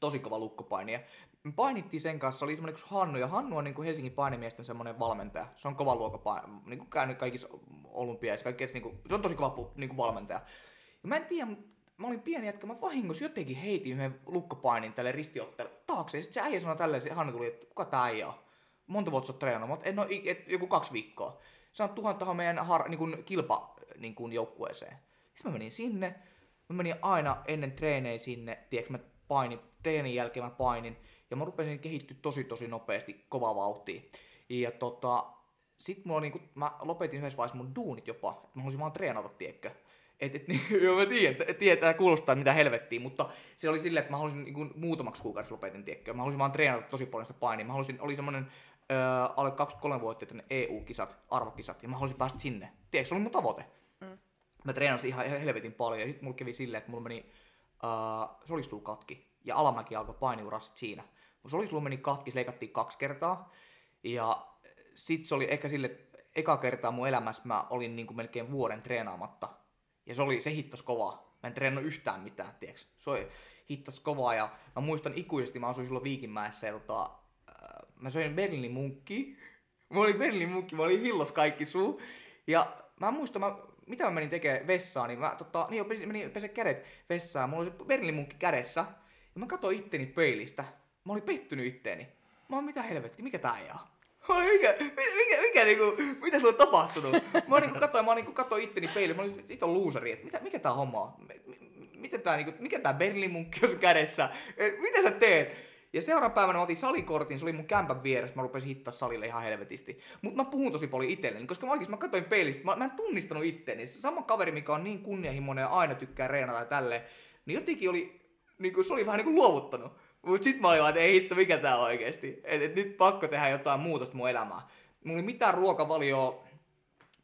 tosi kova lukkopainija. Me painittiin sen kanssa, oli semmoinen yksi Hannu, ja Hannu on niin kuin Helsingin painemiesten semmoinen valmentaja. Se on kova luokkapainija, niin kuin käynyt kaikissa olympiaissa, kaikissa, niin kuin, se on tosi kova niin kuin valmentaja. Ja mä en tiedä, mä olin pieni jätkä, mä vahingossa jotenkin heitin yhden lukkopainin tälle ristiottelu taakse, ja sitten se äijä sanoi tälleen, se Hannu tuli, että kuka tää äijä on? Monta vuotta sä oot treenannut? Mä oon, en oo, i- et, joku kaksi viikkoa. Sanoin, että tuhan tähän meidän har, niin kuin kilpa niin kuin joukkueeseen. Sitten mä menin sinne, mä menin aina ennen treenejä sinne, tiedätkö, mä painin, treenin jälkeen mä painin, ja mä rupesin kehittyä tosi tosi nopeasti, kovaa vauhtia. Ja tota, sit mulla niinku, mä lopetin yhdessä vaiheessa mun duunit jopa, mä halusin vaan treenata, tiedätkö. Et, et, niin, joo, mä tiedän, tietää, kuulostaa mitä helvettiä, mutta se oli silleen, että mä halusin niin muutamaksi kuukaudeksi lopetin, tiedätkö. Mä halusin vaan treenata tosi paljon sitä painia. Mä halusin, oli semmonen öö, alle 23 vuotta EU-kisat, arvokisat, ja mä halusin päästä sinne. Tiedätkö, se oli mun tavoite. Mä treenasin ihan helvetin paljon, ja sitten mulla kävi silleen, että mulla meni uh, solisluu katki, ja alamäki alkoi painiura sit siinä. Mun solisluu meni katki, se leikattiin kaksi kertaa, ja sit se oli ehkä sille, eka kertaa mun elämässä mä olin niinku melkein vuoden treenaamatta. Ja se oli, se hittas kovaa. Mä en treenannut yhtään mitään, tiiäks. Se oli, hittas kovaa ja mä muistan ikuisesti, mä asuin silloin Viikinmäessä ja tota, mä söin Berliinin munkki. Mä olin Berliinin munkki, mä olin hillos kaikki suu. Ja mä muistan, mä, mitä mä menin tekemään vessaan, niin mä tota, niin jo menin pesen kädet vessaan, mulla oli se Berliinin munkki kädessä. Ja mä katsoin itteni peilistä. Mä olin pettynyt itteeni. Mä oon mitä helvetti, mikä tää ei olin, mikä, mikä, mikä, mikä niinku, mitä sulla on tapahtunut? Mä niinku katsoin, mä niinku katsoin itteni peiliin, mä olin, että on luuseri, että mitä, mikä tää homma on? M- m- Miten tää, niinku, mikä tää Berliin munkki on kädessä? Et, mitä sä teet? Ja seuraavana päivänä mä otin salikortin, se oli mun kämpän vieressä, mä rupesin hittaa salille ihan helvetisti. Mutta mä puhun tosi paljon itselleni, koska mä oikeesti mä katsoin peilistä, mä, mä en tunnistanut itteeni. Se sama kaveri, mikä on niin kunnianhimoinen ja aina tykkää reenata ja tälleen, niin jotenkin oli, niin kuin, se oli vähän niin kuin luovuttanut. Mut sit mä olin vaan, että ei hitto, mikä tää oikeesti. Et, et nyt pakko tehdä jotain muutosta mun elämään. Mulla ei mitään ruokavalioa.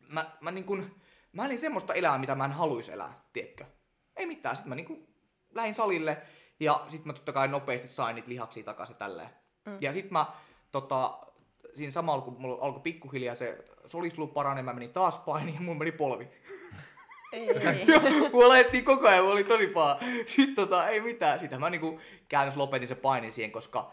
Mä, mä niin kun, mä elin semmoista elämää, mitä mä en haluaisi elää, tiedätkö? Ei mitään. Sitten mä niin kun lähdin salille ja sitten mä totta kai nopeasti sain niitä lihaksia takaisin tälleen. Mm. Ja sitten mä tota, siinä samalla kun mulla alkoi pikkuhiljaa se solislu paranee, mä menin taas painiin ja mulla meni polvi. Ei. Mua laitettiin koko ajan, mulla oli tosi paha. Sitten tota, ei mitään. Sitten mä niinku käytännössä lopetin se painin siihen, koska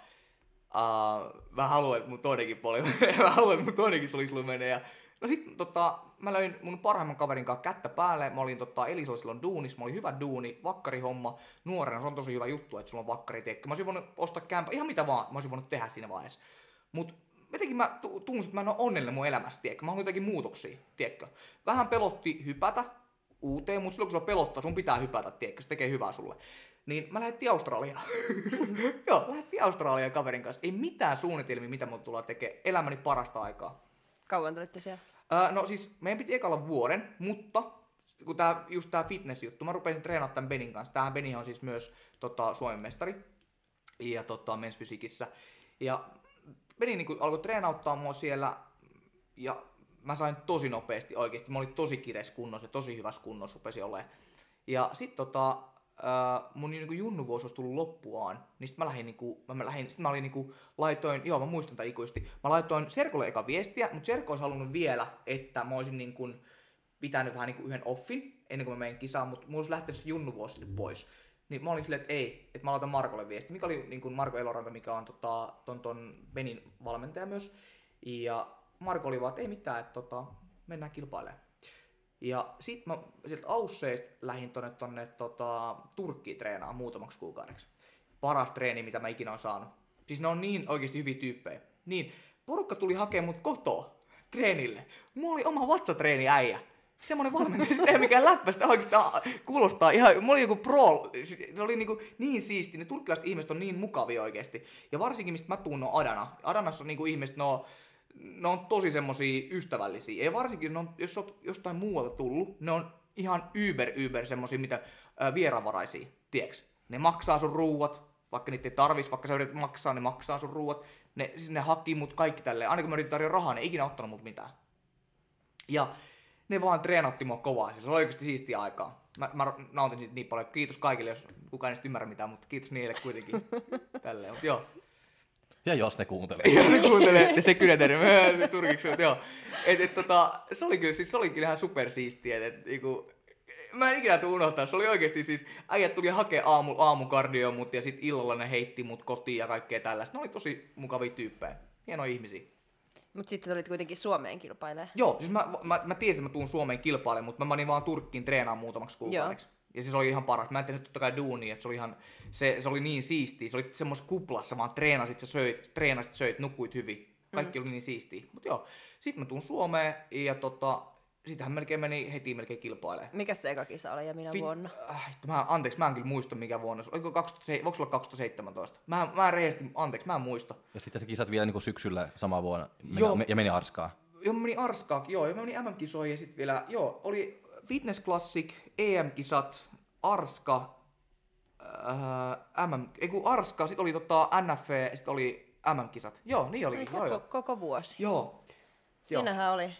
uh, mä haluan, että mun toinenkin poli, mä haluan, että mun toinenkin solislu menee. Ja, no sit tota, mä löin mun parhaimman kaverin kanssa kättä päälle. Mä olin tota, Elis oli silloin duunis, mä olin hyvä duuni, vakkarihomma. Nuorena se on tosi hyvä juttu, että sulla on vakkari, tiedätkö. Mä olisin voinut ostaa kämpä, ihan mitä vaan, mä olisin voinut tehdä siinä vaiheessa. Mut jotenkin mä tu- tunsin, että mä en ole onnellinen mun elämässä, tiedätkö. Mä haluan jotakin muutoksia, tiedätkö. Vähän pelotti hypätä uuteen, mutta silloin kun on pelottaa, sun pitää hypätä, tiedätkö, se tekee hyvää sulle. Niin mä lähdettiin Australiaan. Joo, lähdettiin Australiaan kaverin kanssa. Ei mitään suunnitelmia, mitä mun tullaan tekemään. Elämäni parasta aikaa. Kauan te olitte siellä? Öö, no siis meidän piti ekalla vuoden, mutta kun tää, just tää fitness-juttu, mä rupesin treenaamaan tämän Benin kanssa. Tämähän Beni on siis myös tota, Suomen mestari ja tota, mensfysiikissä. Ja Beni niin alkoi treenauttaa mua siellä ja mä sain tosi nopeasti oikeasti. Mä olin tosi kireessä kunnossa ja tosi hyvässä kunnossa rupesi olemaan. Ja sit tota, äh, mun niinku junnuvuosi olisi tullut loppuaan, niin sit mä lähdin, niinku, mä, mä lähdin, sit mä olin niinku, laitoin, joo mä muistan tämän ikuisesti, mä laitoin Serkolle eka viestiä, mutta Serko olisi halunnut vielä, että mä olisin niinku, pitänyt vähän niinku yhden offin ennen kuin mä menen kisaan, mutta mulla olisi lähtenyt se junnuvuosi sitten pois. Niin mä olin silleen, että ei, että mä laitan Markolle viesti, mikä oli niin kuin Marko Eloranta, mikä on tota, ton, ton Benin valmentaja myös. Ja Marko oli vaan, että ei mitään, että tota, mennään kilpailemaan. Ja sit mä sieltä Ausseista lähdin tonne, tonne tota, Turkkiin treenaamaan muutamaksi kuukaudeksi. Paras treeni, mitä mä ikinä oon saanut. Siis ne on niin oikeasti hyviä tyyppejä. Niin, porukka tuli hakemaan mut kotoa treenille. Mulla oli oma vatsatreeni äijä. Semmoinen valmentaja, sitä ei mikään läppä, sitä oikeasti ah, kuulostaa ihan, mulla oli joku pro, se oli niinku niin siisti, ne turkkilaiset ihmiset on niin mukavia oikeasti. Ja varsinkin mistä mä tuun, on Adana. Adanassa on niinku ihmiset, ne on, ne on tosi semmosia ystävällisiä. Ja varsinkin, on, jos oot jostain muualta tullut, ne on ihan yber yber semmosia, mitä ää, vieraanvaraisia, tieks? Ne maksaa sun ruuat, vaikka niitä ei tarvis, vaikka sä yrität maksaa, ne maksaa sun ruuat. Ne, siis ne haki mut kaikki tälleen. Aina kun mä yritin tarjoa rahaa, ne ei ikinä ottanut mut mitään. Ja ne vaan treenatti mua kovaa. Se oli oikeasti siistiä aikaa. Mä, mä nautin siitä niin paljon. Kiitos kaikille, jos kukaan ei ymmärrä mitään, mutta kiitos niille kuitenkin. Tälleen, mutta joo. Ja jos ne kuuntelee. Ja ne kuuntelee, ja se kyllä terve, turkiksi, mutta joo. Et, et, tota, se oli kyllä, siis se oli kyllä ihan supersiistiä, että et, niinku, mä en ikinä tule unohtaa, se oli oikeasti siis, äijät tuli hakea aamu, aamukardio mut ja sitten illalla ne heitti mut kotiin ja kaikkea tällaista. Ne oli tosi mukavia tyyppejä, hienoja ihmisiä. Mutta sitten tulit kuitenkin Suomeen kilpailemaan. Joo, siis mä, mä, mä tiesin, että mä tuun Suomeen kilpailemaan, mutta mä menin vaan Turkkiin treenaamaan muutamaksi kuukaudeksi. Ja siis se oli ihan paras. Mä en tehnyt totta kai duunia, että se oli ihan, se, se oli niin siistiä. Se oli semmoisessa kuplassa, vaan treenasit, sä söit, treenasit, söit, nukuit hyvin. Kaikki mm. oli niin siistiä. Mutta joo, sitten mä tuun Suomeen ja tota, sitähän melkein meni heti melkein kilpailemaan. Mikä se eka kisa oli ja minä Fi- vuonna? Äh, mä, anteeksi, mä en kyllä muista mikä vuonna. Oliko 2000, voiko se olla 2017? Mä, mä en rehellisesti, anteeksi, mä en muista. Ja sitten se kisat vielä niin syksyllä samaa vuonna meni, Joo. ja meni Arskaan. Joo, mä menin Arskaakin, joo, ja mä menin MM-kisoihin ja sitten vielä, joo, oli Fitness Classic, EM-kisat, Arska, äh, MM, ei kun Arska, sitten oli tota NFV, sitten oli MM-kisat. Joo, niin joo, koko, joo. koko vuosi. Joo, joo. Siinähän oli.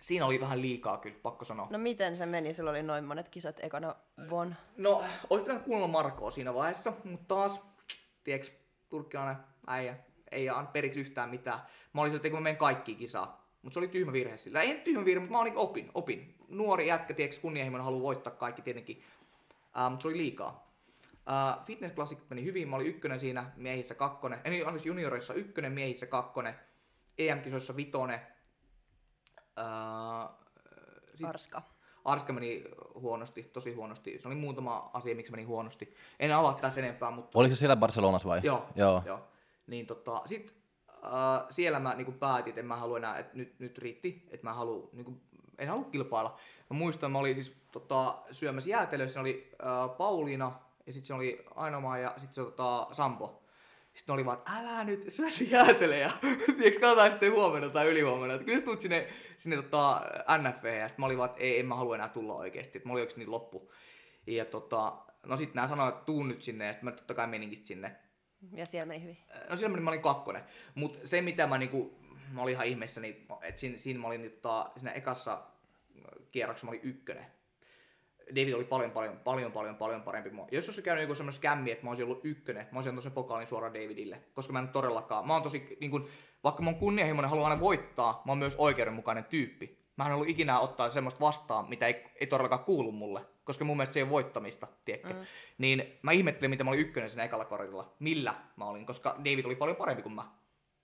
Siinä oli vähän liikaa kyllä, pakko sanoa. No miten se meni? Sulla oli noin monet kisat ekana vuonna. No, olisi pitänyt kuunnella Markoa siinä vaiheessa, mutta taas, tiedätkö, turkkilainen äijä, ei anna periksi yhtään mitään. Mä olin sieltä, kun mä menen kaikkiin kisaa. Mutta se oli tyhmä virhe sillä. Ei tyhmä virhe, mutta mä olin opin, opin. Nuori jätkä, tiedätkö, kunnianhimoinen haluaa voittaa kaikki tietenkin. Uh, mutta se oli liikaa. Uh, Fitness Classic meni hyvin, mä olin ykkönen siinä, miehissä kakkonen. Ei, anteeksi, juniorissa ykkönen, miehissä kakkonen. EM-kisoissa vitonen. Uh, sit- Arska. Arska meni huonosti, tosi huonosti. Se oli muutama asia, miksi meni huonosti. En avaa tässä enempää, mutta... Oliko se siellä Barcelonassa vai? Joo, Joo. joo. Niin tota, sit äh, siellä mä niinku päätin, että en mä halua enää, että nyt, nyt riitti, että mä haluan, niinku, en halua kilpailla. Mä muistan, mä olin siis tota, syömässä jäätelössä, siinä oli äh, Pauliina, ja sitten se oli Ainomaa ja sitten se tota, Sampo. Sitten oli vaan, että älä nyt, syö se jäätele ja tiedätkö, katsotaan sitten huomenna tai ylihuomenna. Että kyllä tuut sinne, sinne tota, NFV ja sitten mä olin vaan, että ei, en mä halua enää tulla oikeasti. Että mä olin niin loppu. Ja tota, no sitten nämä sanoivat, että tuun nyt sinne ja sitten mä totta kai meninkin sinne. Ja siellä meni hyvin. No siellä meni, mä olin kakkonen. Mutta se mitä mä niinku, mä olin ihan ihmeessä, niin, että siinä, siinä mä olin tota, siinä ekassa kierroksessa mä olin ykkönen. David oli paljon, paljon, paljon, paljon, paljon parempi. Jos olisi käynyt joku semmoinen skämmi, että mä olisin ollut ykkönen, mä olisin antanut sen pokaalin suoraan Davidille. Koska mä en todellakaan, mä oon tosi, niin kun, vaikka mä oon kunnianhimoinen, haluan aina voittaa, mä oon myös oikeudenmukainen tyyppi. Mä en ollut ikinä ottaa semmoista vastaan, mitä ei, ei todellakaan kuulu mulle. Koska mun mielestä se ei ole voittamista, tiedätkö? Mm. Niin mä ihmettelin, miten mä olin ykkönen siinä ekalla korilla. Millä mä olin, koska David oli paljon parempi kuin mä.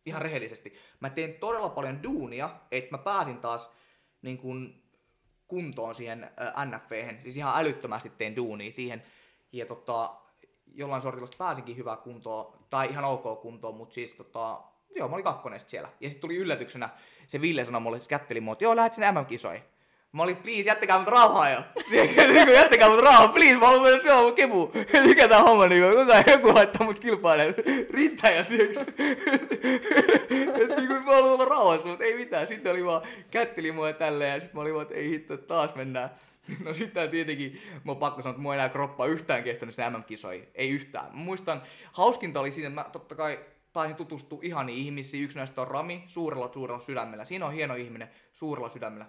Ihan rehellisesti. Mä tein todella paljon duunia, että mä pääsin taas niin kun, kuntoon siihen äh, NFV-hen. Siis ihan älyttömästi tein duunia siihen. Ja tota, jollain sortilla pääsinkin hyvää kuntoon, tai ihan ok kuntoon, mutta siis tota, joo, mä olin kakkonen siellä. Ja sitten tuli yllätyksenä, se Ville sanoi mulle, se kätteli mua, että joo, lähet sinne MM-kisoihin. Mä olin, please, jättäkää mut rauhaa jo. niin jättäkää mut rauhaa, please, mä haluan mennä syömään mun kepu. Mikä tää homma, niin koko ajan joku laittaa mut kilpailemaan. Riittää ja tiiäks. Et niin kuin mä haluan olla rauhassa, mutta ei mitään. Sitten oli vaan, kätteli mua tälleen ja sitten mä olin vaan, että ei hitto, taas mennään. No sitten tietenkin, mä oon pakko sanoa, että mua enää kroppa yhtään kestänyt sinne MM-kisoihin. Ei yhtään. Mä muistan, hauskinta oli siinä, että mä totta kai pääsin tutustua ihaniin ihmisiin. Yksi näistä on Rami, suurella suurella sydämellä. Siinä on hieno ihminen, suurella sydämellä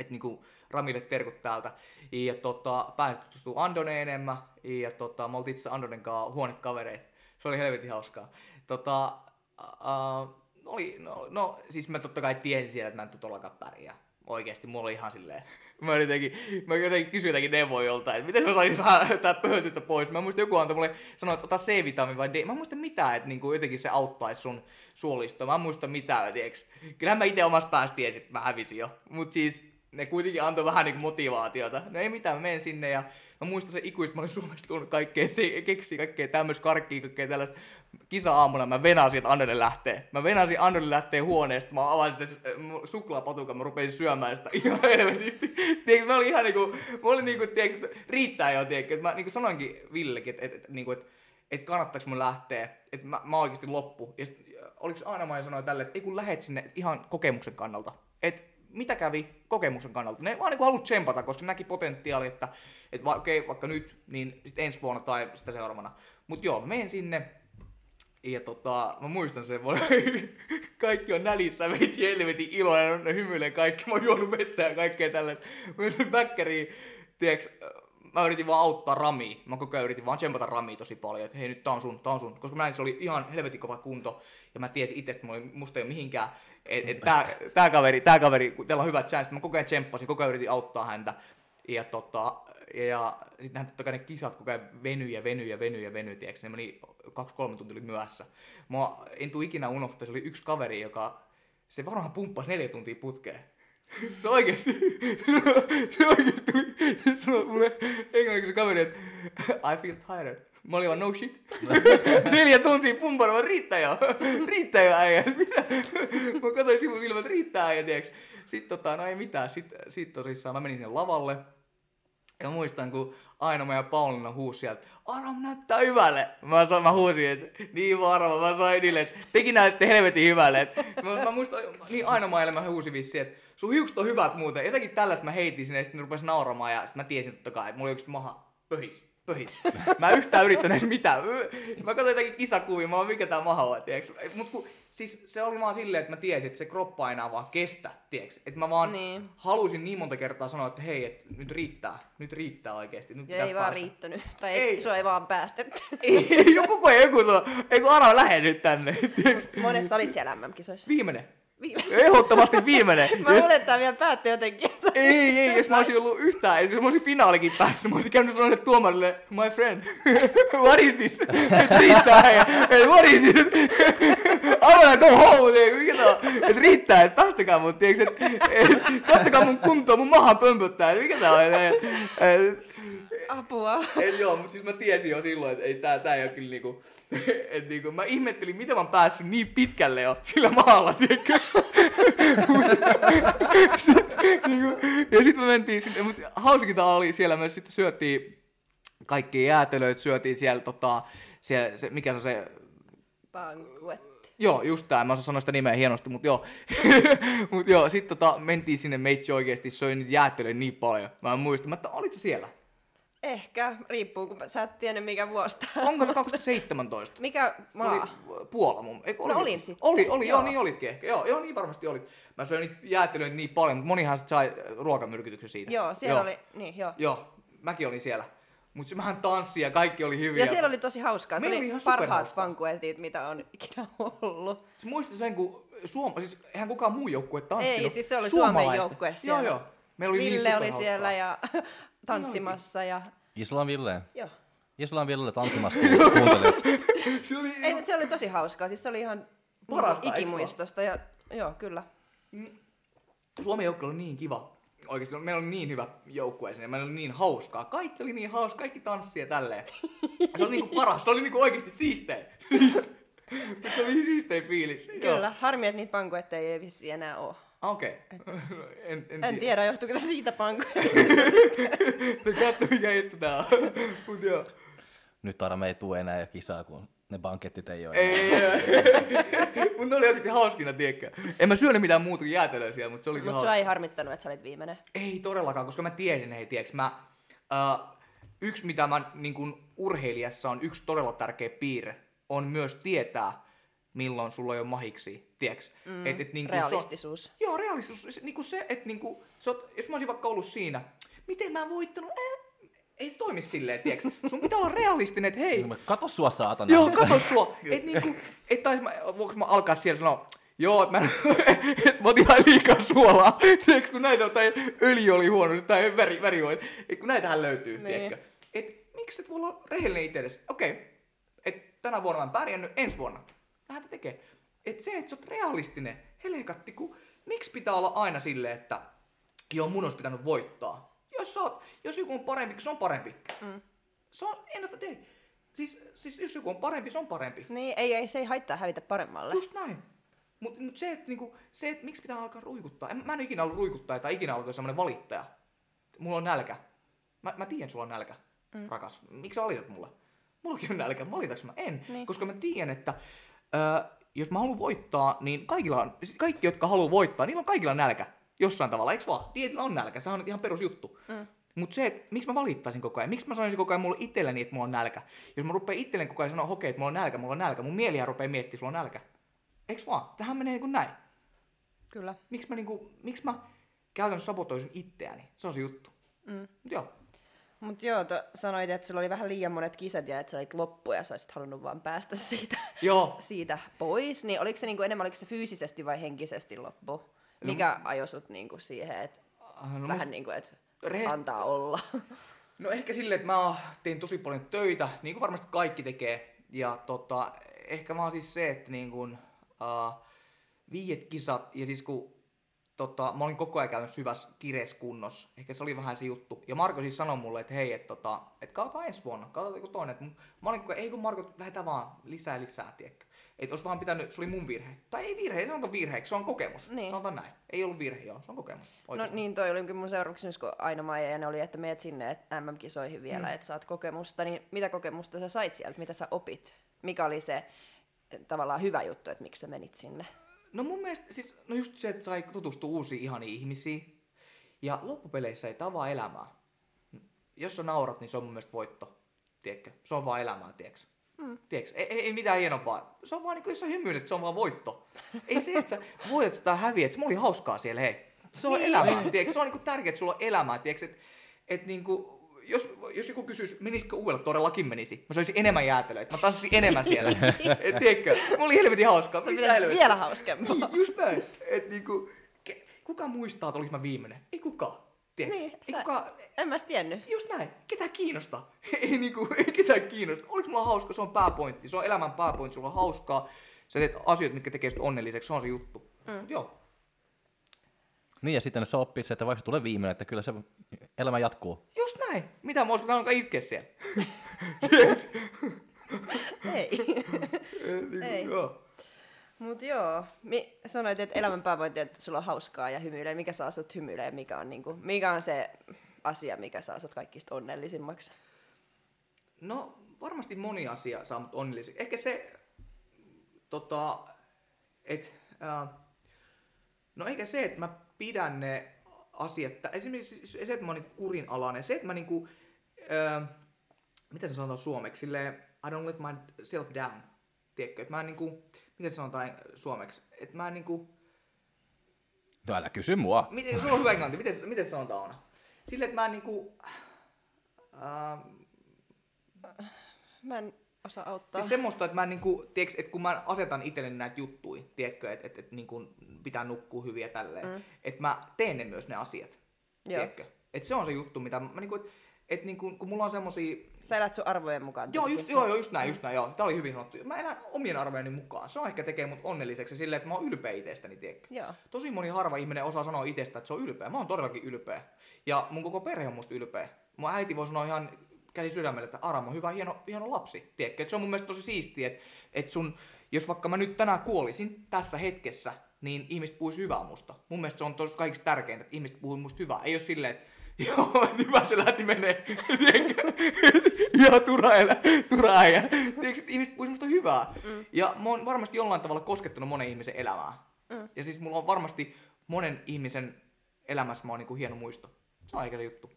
että niinku Ramille terkut täältä. Ja tota, pääsin tutustua Andoneen enemmän. Ja tota, me oltiin itse Andonen kanssa huonekavereita. Se oli helvetin hauskaa. Tota, uh, oli, no, no, siis mä totta kai tiesin siellä, että mä en tule tollakaan pärjää. Oikeesti, mulla oli ihan silleen, mä jotenkin, mä jotenkin kysyin jotakin neuvoja joltain, että miten mä saisin saada tää pöhötystä pois. Mä muistan joku antoi mulle sanoa, että ota C-vitamiin vai D. Mä muistan mitään, että niinku jotenkin se auttaisi sun suolistoa. Mä muistan mitään, tiiäks. Kyllähän mä itse omassa päässä tiesin, että mä hävisin jo. Mut siis ne kuitenkin antoi vähän niin motivaatiota. No ei mitään, menen sinne ja mä muistan se ikuisesti, mä olin Suomesta tullut kaikkea, se, keksi kaikkea tämmöistä karkkia, kaikkea tällaista. Kisa-aamuna mä venasin, että Annelle lähtee. Mä venasin Annelle lähtee huoneesta, mä avasin se suklaapatukan, mä rupesin syömään sitä ihan helvetisti. Tiedätkö, mä olin ihan niinku, mä olin niinku, tiedätkö, että riittää jo, tiedätkö, mä niinku sanoinkin Villekin, että, että, että, niinku, että, että kannattaako mun lähteä, että mä, mä oikeasti loppu. Ja sit, oliko aina mä sanoin tälle, että ei kun lähet sinne ihan kokemuksen kannalta. Että mitä kävi kokemuksen kannalta. Ne vaan niin haluat tsempata, koska näki potentiaali, että, että va, okay, vaikka nyt, niin sitten ensi vuonna tai sitä seuraavana. Mutta joo, menen sinne, ja tota, mä muistan sen, kaikki on nälissä, veitsi helvetin iloinen, ne hymyilee kaikki, mä oon juonut vettä ja kaikkea tällaista. Mä menin bäkkäriin, tiiäks, mä yritin vaan auttaa Rami. Mä koko ajan yritin vaan tsempata Rami tosi paljon, että hei nyt tää on sun, tää on sun. Koska mä näin, se oli ihan helvetin kova kunto. Ja mä tiesin itse, että musta ei ole mihinkään et, et tää, tää, kaveri, tää kaveri, teillä on hyvät chance, mä koko ajan tsemppasin, koko ajan yritin auttaa häntä. Ja, tota, ja, ja sitten totta kai ne kisat koko ajan venyi ja venyi ja venyi ja venyi, tiiäks, ne meni kaksi-kolme tuntia oli myössä. Mä en tuu ikinä unohtaa, se oli yksi kaveri, joka, se varmaan pumppasi neljä tuntia putkeen. Se oikeesti, se oikeesti, se on mulle englanniksi kaveri, että I feel tired. Mä olin vaan no shit. Neljä tuntia pumpannut, riittää jo. riittää jo äijä. Mitä? Mä katsoin sivun silmät, riittää äijä, tiiäks. Sitten tota, no ei mitään. Sitten sit tosissaan mä menin sinne lavalle. Ja muistan, kun aina meidän Pauliina huusi sieltä, Aram näyttää hyvälle. Mä, sanoin, mä huusin, että niin varma, mä sain niille, että tekin näytte helvetin hyvälle. Mä, mä muistan, niin aina mä huusin vissiin, että sun hiukset on hyvät muuten. Jotenkin tällaista mä heitin sinne ja sitten ne rupesi nauramaan ja sitten mä tiesin totta kai, että mulla oli yksi maha pöhis pöhis. Mä en yhtään yrittänyt edes mitään. Mä katsoin jotakin kisakuvia, mä oon mikä tää maha on, tiiäks. Mut kun, siis se oli vaan silleen, että mä tiesin, että se kroppa ei enää vaan kestä, tiiäks. Että mä vaan niin. halusin niin monta kertaa sanoa, että hei, et nyt riittää, nyt riittää oikeesti. Nyt ja ei päästä. vaan riittänyt, tai ei. se ei vaan päästetty. Ei, joku kun joku sanoo, ei kun Ara lähde nyt tänne. Tiiäks. Monessa olit siellä MM-kisoissa? Viimeinen. Ehdottomasti viimeinen. mä luulen, että tämä vielä päätti jotenkin. ei, ei, jos mä olisin ollut yhtään, jos mä olisin finaalikin päässyt, mä olisin käynyt sanoa tuomarille, my friend, what is this? riittää, ja, what is this? I wanna go home, mikä tää on? riittää, että päästäkää mut, tiiäks, että et, kattokaa mun kuntoa, mun maha pömpöttää, mikä tää on? Apua. Et, joo, mutta siis mä tiesin jo silloin, että ei, tää, tää ei ole kyllä niinku, et niinku, mä ihmettelin, miten mä oon päässyt niin pitkälle jo sillä maalla, tiedätkö? niinku, ja sitten me mentiin sinne, mutta hauskinta oli siellä, me sitten syötiin kaikki jäätelöt, syötiin siellä, tota, siellä se, mikä se on se Banquet. Joo, just tää. Mä osaan sanoa sitä nimeä hienosti, mutta joo. mut joo, sit tota, mentiin sinne, meitsi oikeesti söi niitä jäätelöitä niin paljon. Mä en muista, mä että olitko sä siellä? Ehkä, riippuu, kun sä et tiedä mikä vuosta. Onko se 2017? Mikä maa? Oli Puola mun. Eikö, No olin sit. Oli, oli, joo. Joo. niin olitkin ehkä. Joo, joo, niin varmasti olit. Mä söin niitä jäätelöitä niin paljon, mutta monihan sit sai äh, ruokamyrkytyksen siitä. Joo, siellä joo. oli, niin joo. Joo, mäkin olin siellä. Mutta se vähän tanssi ja kaikki oli hyviä. Ja siellä oli tosi hauskaa. Se Meillä oli oli ihan parhaat bankuetit, mitä on ikinä ollut. Se muistin sen, kun Suom... siis eihän kukaan muu joukkue tanssinut. Ei, siis se oli Suomen joukkue siellä. Joo, joo. Meillä oli Ville niin oli siellä ja tanssimassa ja... Islan Ville. Joo. Islan Ville tanssimassa kuuntelin. Se oli Ei, se oli tosi hauskaa. Siis se oli ihan Parasta, niinku ikimuistosta. Ja, joo, kyllä. Suomen joukkue oli niin kiva. Oikeasti meillä oli niin hyvä joukkue sinne, meillä oli niin hauskaa. Kaikki oli niin hauskaa, kaikki tanssia ja tälleen. Se oli niinku paras, se oli niinku oikeasti siistein. se oli siistein fiilis. Joo. Kyllä. Harmi, että niitä bankuetteja ei vissi enää ole. Okei. Okay. en, en, En tiedä, johtuuko se siitä bankuetista. No katso mikä hitto tää on. Mut joo. Nyt Arame ei tule enää kisaa, kun ne bankettit ei ole. Ei, ei, ei. Mut ne oli oikeesti hauskina, tiedätkö? En mä syönyt mitään muuta kuin jäätelöä siellä, mutta se oli Mutta hauska. sua ei harmittanut, että sä olit viimeinen. Ei todellakaan, koska mä tiesin, hei, tiiäks, mä, uh, yksi mitä mä niin kun urheilijassa on yksi todella tärkeä piirre, on myös tietää, milloin sulla ei ole mahiksi, tiiäks. Mm, et, et, niin kun Realistisuus. Se, on- joo, realistisuus. Se, niin kuin se, että niin kuin, sä oot, jos mä olisin vaikka ollut siinä, miten mä voittanut, äh, ei se toimi silleen, tiiäks. Sun pitää olla realistinen, että hei, Kato sua saatana. Joo, kato sua. Et niinku, et tais mä, voinko mä alkaa siellä sanoa, joo, että mä, et mä otin vähän liikaa suolaa. Tiedätkö, kun näitä on, tai öljy oli huono, tai väri, väri oli. Et kun näitähän löytyy, Niin. tiedätkö. Et miksi et voi olla rehellinen itsellesi? Okei, okay. et tänä vuonna mä en pärjännyt, ensi vuonna. Lähdetään tekee. Et se, että sä oot realistinen, helekatti, kun miksi pitää olla aina silleen, että joo, mun olisi pitänyt voittaa. Jos, sä oot, jos joku on parempi, se on parempi. Mm. Se on end of the day. Siis, siis jos joku on parempi, se on parempi. Niin, ei, ei, se ei haittaa hävitä paremmalle. Just näin. Mutta mut se, että niinku, se, et miksi pitää alkaa ruikuttaa. En, mä en ikinä ollut ruikuttaja tai ikinä ollut semmoinen valittaja. Mulla on nälkä. Mä, mä tiedän, sulla on nälkä, mm. rakas. Miksi sä valitat mulle? Mullakin on nälkä. Valitaks mä? En. Niin. Koska mä tiedän, että jos mä haluan voittaa, niin kaikilla on, siis kaikki, jotka haluaa voittaa, niillä on kaikilla nälkä. Jossain tavalla, eikö vaan? Tietyllä on nälkä, se on ihan perusjuttu. Mm. Mutta se, että miksi mä valittaisin koko ajan, miksi mä sanoisin koko ajan mulle itselleni, että mulla on nälkä. Jos mä rupean itselleni koko ajan sanoa, okei, että mulla on nälkä, mulla on nälkä, mun mielihän rupeaa miettimään, sulla on nälkä. Eiks vaan? Tähän menee niin kuin näin. Kyllä. Miksi mä, niinku, miksi mä käytännössä sabotoisin itseäni? Se on se juttu. Mm. Mut joo. Mut joo, to, sanoit, että sulla oli vähän liian monet kisat ja että sä olit loppu ja sä olisit halunnut vaan päästä siitä, Joo. siitä pois. Niin oliko se niinku enemmän oliko se fyysisesti vai henkisesti loppu? Mikä ajoi sut niinku siihen, että No, vähän niinku, että Rehellisesti- antaa olla? No ehkä silleen, että mä tein tosi paljon töitä, niin kuin varmasti kaikki tekee. Ja tota, ehkä vaan siis se, että niin kuin, uh, viiet kisat, ja siis kun tota, mä olin koko ajan käytännössä hyvässä kireskunnossa. Ehkä se oli vähän se juttu. Ja Marko siis sanoi mulle, että hei, että tota, et katsotaan ensi vuonna, katsotaan joku toinen. Et mä olin koko ajan, ei kun Marko, lähdetään vaan lisää lisää, tiedätkö. Että olisi vaan pitänyt, se oli mun virhe. Tai ei virhe, ei sanota virheeksi, se on kokemus. Niin. Sanotaan näin. Ei ollut virhe, joo, se on kokemus. No Oikein. niin, toi oli mun seuraava kysymys, kun Aino Maija ja ne oli, että meet sinne et MM-kisoihin vielä, mm. että saat kokemusta. Niin mitä kokemusta sä sait sieltä, mitä sä opit? Mikä oli se eh, tavallaan hyvä juttu, että miksi sä menit sinne? No mun mielestä, siis, no just se, että sai tutustua uusiin ihaniin ihmisiin. Ja loppupeleissä ei tavaa elämää. Jos sä naurat, niin se on mun mielestä voitto. Tiedätkö? Se on vaan elämää, tiedätkö? Mm. Tiedätkö? Ei, ei, ei, mitään hienompaa. Se on vaan niin kuin, jos sä hymyilet, se on vaan voitto. ei se, että sä voitat tai häviät, se oli hauskaa siellä, hei. Se on Niin. elämää, tiedätkö? Se on niin kuin tärkeää, että sulla on elämää, tiedätkö? Että et, niin kuin, jos, jos joku kysyisi, menisitkö uudelle, todellakin menisi. Mä söisin enemmän jäätelöitä, mä tanssisin enemmän siellä. Et, tiedätkö? Mulla oli helvetin hauskaa. Se pitäisi helvettiä? vielä hauskempaa. Niin, just näin. Et niinku, ke, kuka muistaa, että mä viimeinen? Ei kukaan. Tiedätkö? Niin, ei sä- kukaan, En mä tiennyt. just näin. Ketä kiinnostaa? ei niinku, ei ketään kiinnosta. Oliks mulla hauska? Se on pääpointti. Se on elämän pääpointti. Sulla on hauskaa. Sä teet asioita, mitkä tekee sut onnelliseksi. Se on se juttu. Mm. Mut joo. Niin ja sitten se oppii se, että vaikka se tulee viimeinen, että kyllä se elämä jatkuu. Just näin. Mitä mä olisin alkaa itkeä siellä? Ei. Eh, niinku, Ei. Joo. Mut joo, Mi- sanoit, että elämän pääpointti, että sulla on hauskaa ja hymyilee. Mikä saa sut hymyilee? Mikä on, niinku, mikä on se asia, mikä saa sut kaikista onnellisimmaksi? No, varmasti moni asia saa mut onnelliseksi. Ehkä se, tota, et, äh, no eikä se, että mä pidän ne asiat, esimerkiksi se, että mä oon niinku kurinalainen, se, että mä niinku, äh, miten se sanotaan suomeksi, silleen, I don't let myself down, tiedätkö, että mä en niinku, miten se sanotaan suomeksi, että mä en niinku, No älä kysy mua. miten, sulla on hyvä englanti, miten, miten se sanotaan Oona? Silleen, että mä en niinku, äh, Mä en osaa auttaa. Siis semmoista, että mä niinku, tiiäks, että kun mä asetan itselleni näitä juttuja, tiedätkö, että et, et, niinku pitää nukkua hyviä tälleen, mm. että mä teen ne myös ne asiat, Joo. tiedätkö? Että se on se juttu, mitä mä niinku, että et, niinku, kun mulla on semmosia... Sä elät sun arvojen mukaan. Joo, just, joo, joo, just näin, just näin, joo. Tää oli hyvin sanottu. Mä elän omien arvojeni mukaan. Se on ehkä tekee mut onnelliseksi silleen, että mä oon ylpeä itsestäni, tiedätkö? Joo. Tosi moni harva ihminen osaa sanoa itsestä, että se on ylpeä. Mä oon todellakin ylpeä. Ja mun koko perhe on musta ylpeä. Mun äiti voi sanoa ihan käsi sydämelle, että Aram on hyvä, hieno, hieno lapsi. Tiedätkö? Et se on mun mielestä tosi siistiä, että, että sun, jos vaikka mä nyt tänään kuolisin tässä hetkessä, niin ihmiset puhuis hyvää musta. Mun mielestä se on tosi kaikista tärkeintä, että ihmiset puhuu musta hyvää. Ei ole silleen, että joo, että hyvä se lähti menee. Elä, turha äijä. Tiedätkö, että ihmiset puhuis musta hyvää. Mm. Ja mä oon varmasti jollain tavalla koskettanut monen ihmisen elämää. Mm. Ja siis mulla on varmasti monen ihmisen elämässä mä oon niinku hieno muisto. Se on eikä juttu.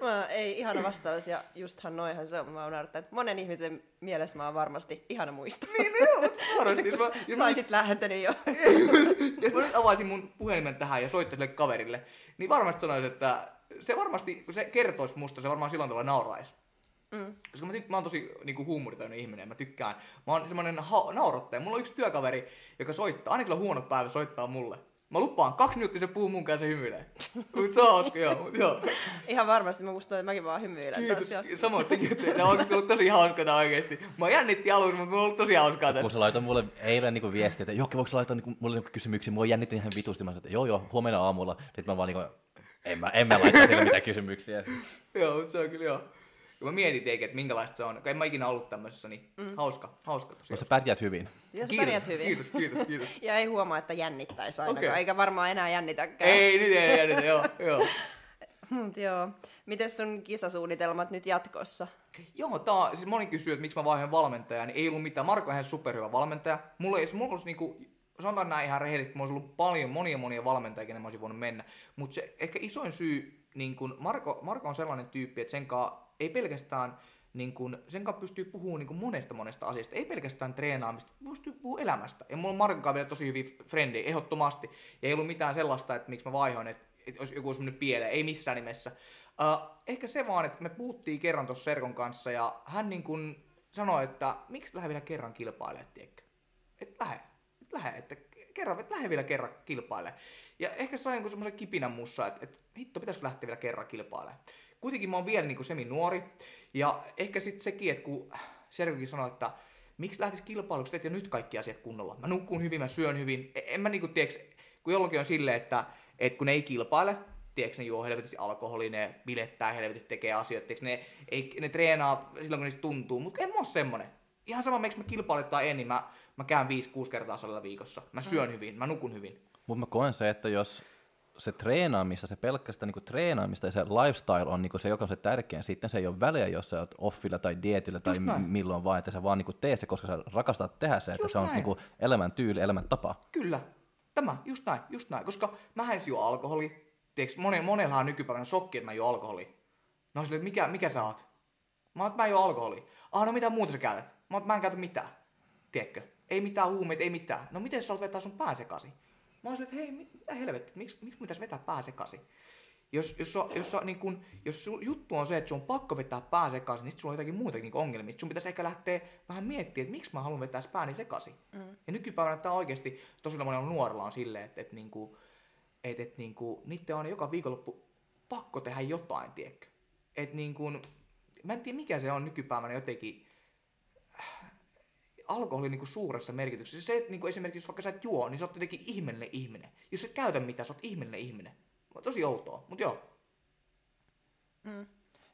Mä, ei, ihana vastaus ja justhan noihan se on. Mä unohdan, että monen ihmisen mielessä mä oon varmasti ihana muisto. Niin, no joo, varmasti. Mä, jos Saisit lähentänyt jo. jos mä nyt avaisin mun puhelimen tähän ja soittaisin kaverille, niin varmasti sanoisin, että se varmasti, kun se kertoisi musta, se varmaan silloin tavalla nauraisi. Mm. Koska mä, tyk- mä oon tosi niinku, huumoritainen ihminen ja mä tykkään. Mä oon semmonen ha- naurattaja. Mulla on yksi työkaveri, joka soittaa, aina kyllä huono päivä soittaa mulle. Mä lupaan, kaksi minuuttia se puhuu mun kanssa ja hymyilee. Mut se on hauska, joo. mut joo. Ihan varmasti. Mä muistan, että mäkin vaan hymyilen Kiitos. Samoin tekin, että tämä on oikeasti ollut tosi hauskaa tää oikeesti. Mä jännitti alussa, mutta mulla on ollut tosi hauskaa Kun tässä. se laitoi mulle eilen niinku viestiä, että Jokki, voiko sä laittaa niinku, mulle niinku kysymyksiä? Mua jännitti ihan vitusti. Mä sanoin, että joo joo, huomenna aamulla. Sitten mä vaan niinku, en mä, en mä laittaa sille mitään kysymyksiä. Joo, mutta se on kyllä joo. Ja mä mietin teikin, että minkälaista se on. Kun en mä ikinä ollut tämmöisessä, niin mm. hauska, hauska No tosiaan. sä pärjäät hyvin. Ja sä pärjät hyvin. Kiitos, kiitos, kiitos. Ja ei huomaa, että jännittäisi ainakaan. Okei. Eikä varmaan enää jännitäkään. ei, nyt ei jännitä, joo, joo. Mut joo. Miten sun kisasuunnitelmat nyt jatkossa? Joo, tää on, siis moni kysyy, että miksi mä vaihdoin valmentajaa, niin ei ollut mitään. Marko on ihan superhyvä valmentaja. Mulla ei, mulla olisi niinku, sanotaan näin ihan rehellisesti, mulla olisi ollut paljon, monia monia valmentajia, kenen mä olisin voinut mennä. Mutta se ehkä isoin syy, niin kun Marko, Marko on sellainen tyyppi, että sen kanssa ei pelkästään niin kun, sen kanssa pystyy puhumaan niin monesta monesta asiasta, ei pelkästään treenaamista, pystyy puhumaan elämästä. Ja mulla on Markon vielä tosi hyviä frendejä, ehdottomasti. Ja ei ollut mitään sellaista, että miksi mä vaihoin, että, että olisi joku olisi mennyt pieleen, ei missään nimessä. Uh, ehkä se vaan, että me puhuttiin kerran tuossa Serkon kanssa ja hän niin kun sanoi, että miksi lähde vielä kerran kilpailemaan, tiedätkö? Et lähde, et lähde, että kerran, et lähde vielä kerran kilpailemaan. Ja ehkä sain semmoisen kipinän mussa, että, että hitto, pitäisikö lähteä vielä kerran kilpailemaan. Kuitenkin mä oon vielä niin semi nuori ja ehkä sitten sekin, että kun Serkokin sanoi, että miksi lähtisi kilpailuksi, teet jo nyt kaikki asiat kunnolla. Mä nukkuun hyvin, mä syön hyvin. E- En mä niinku, tiedätkö, kun jollakin on silleen, että, että kun ne ei kilpaile, tiedätkö, ne juo helvetisti alkoholia, ne bilettää helvetisti, tekee asioita, tiedätkö, ne, ei, ne treenaa silloin, kun niistä tuntuu, mutta en mä oo semmonen. Ihan sama, miksi mä kilpailen tai en, niin mä, mä käyn 5-6 kertaa salilla viikossa. Mä syön hyvin, mä nukun hyvin. Mutta mä koen se, että jos se treenaamista, se pelkästään niinku treenaamista ja se lifestyle on niinku se, joka on se tärkein. Sitten se ei ole väliä, jos sä oot offilla tai dietillä tai m- milloin vaan, että sä vaan niinku tee se, koska sä rakastat tehdä se, että Just se on niinku elämäntyyli, elämäntapa. Kyllä. Tämä, just näin, just näin. Koska mä en juo alkoholi. Tiedätkö, moni, monella on nykypäivänä shokki, että mä juon alkoholi. No silleen, että mikä, mikä sä oot? Mä oon, että mä en juo alkoholi. Ah, no mitä muuta sä käytät? Mä oon, että mä en käytä mitään. Tiedätkö? Ei mitään huumeita, ei mitään. No miten sä oot vetää sun pää sekaisin? Mä oon silleen, että hei, mit- mitä helvetti, miksi, miksi pitäisi vetää pää sekaisin? Jos, jos, on, jos, on, niin kun, jos sun juttu on se, että sun on pakko vetää pää sekaisin, niin sit sulla on jotakin muutakin niin ongelmia. Sun pitäisi ehkä lähteä vähän miettimään, että miksi mä haluan vetää pääni sekaisin. Mm. Ja nykypäivänä tämä oikeasti tosi monella nuorella on silleen, että, että, niinku, että, että niinku, niiden on joka viikonloppu pakko tehdä jotain, tiedätkö? Että niinku, mä en tiedä mikä se on nykypäivänä jotenkin, alkoholi niinku suuressa merkityksessä. Se, että niinku esimerkiksi jos vaikka sä et juo, niin sä oot jotenkin ihmeellinen ihminen. Jos et käytä mitään, sä oot ihmeellinen ihminen. Tosi outoa, mutta joo. Mm.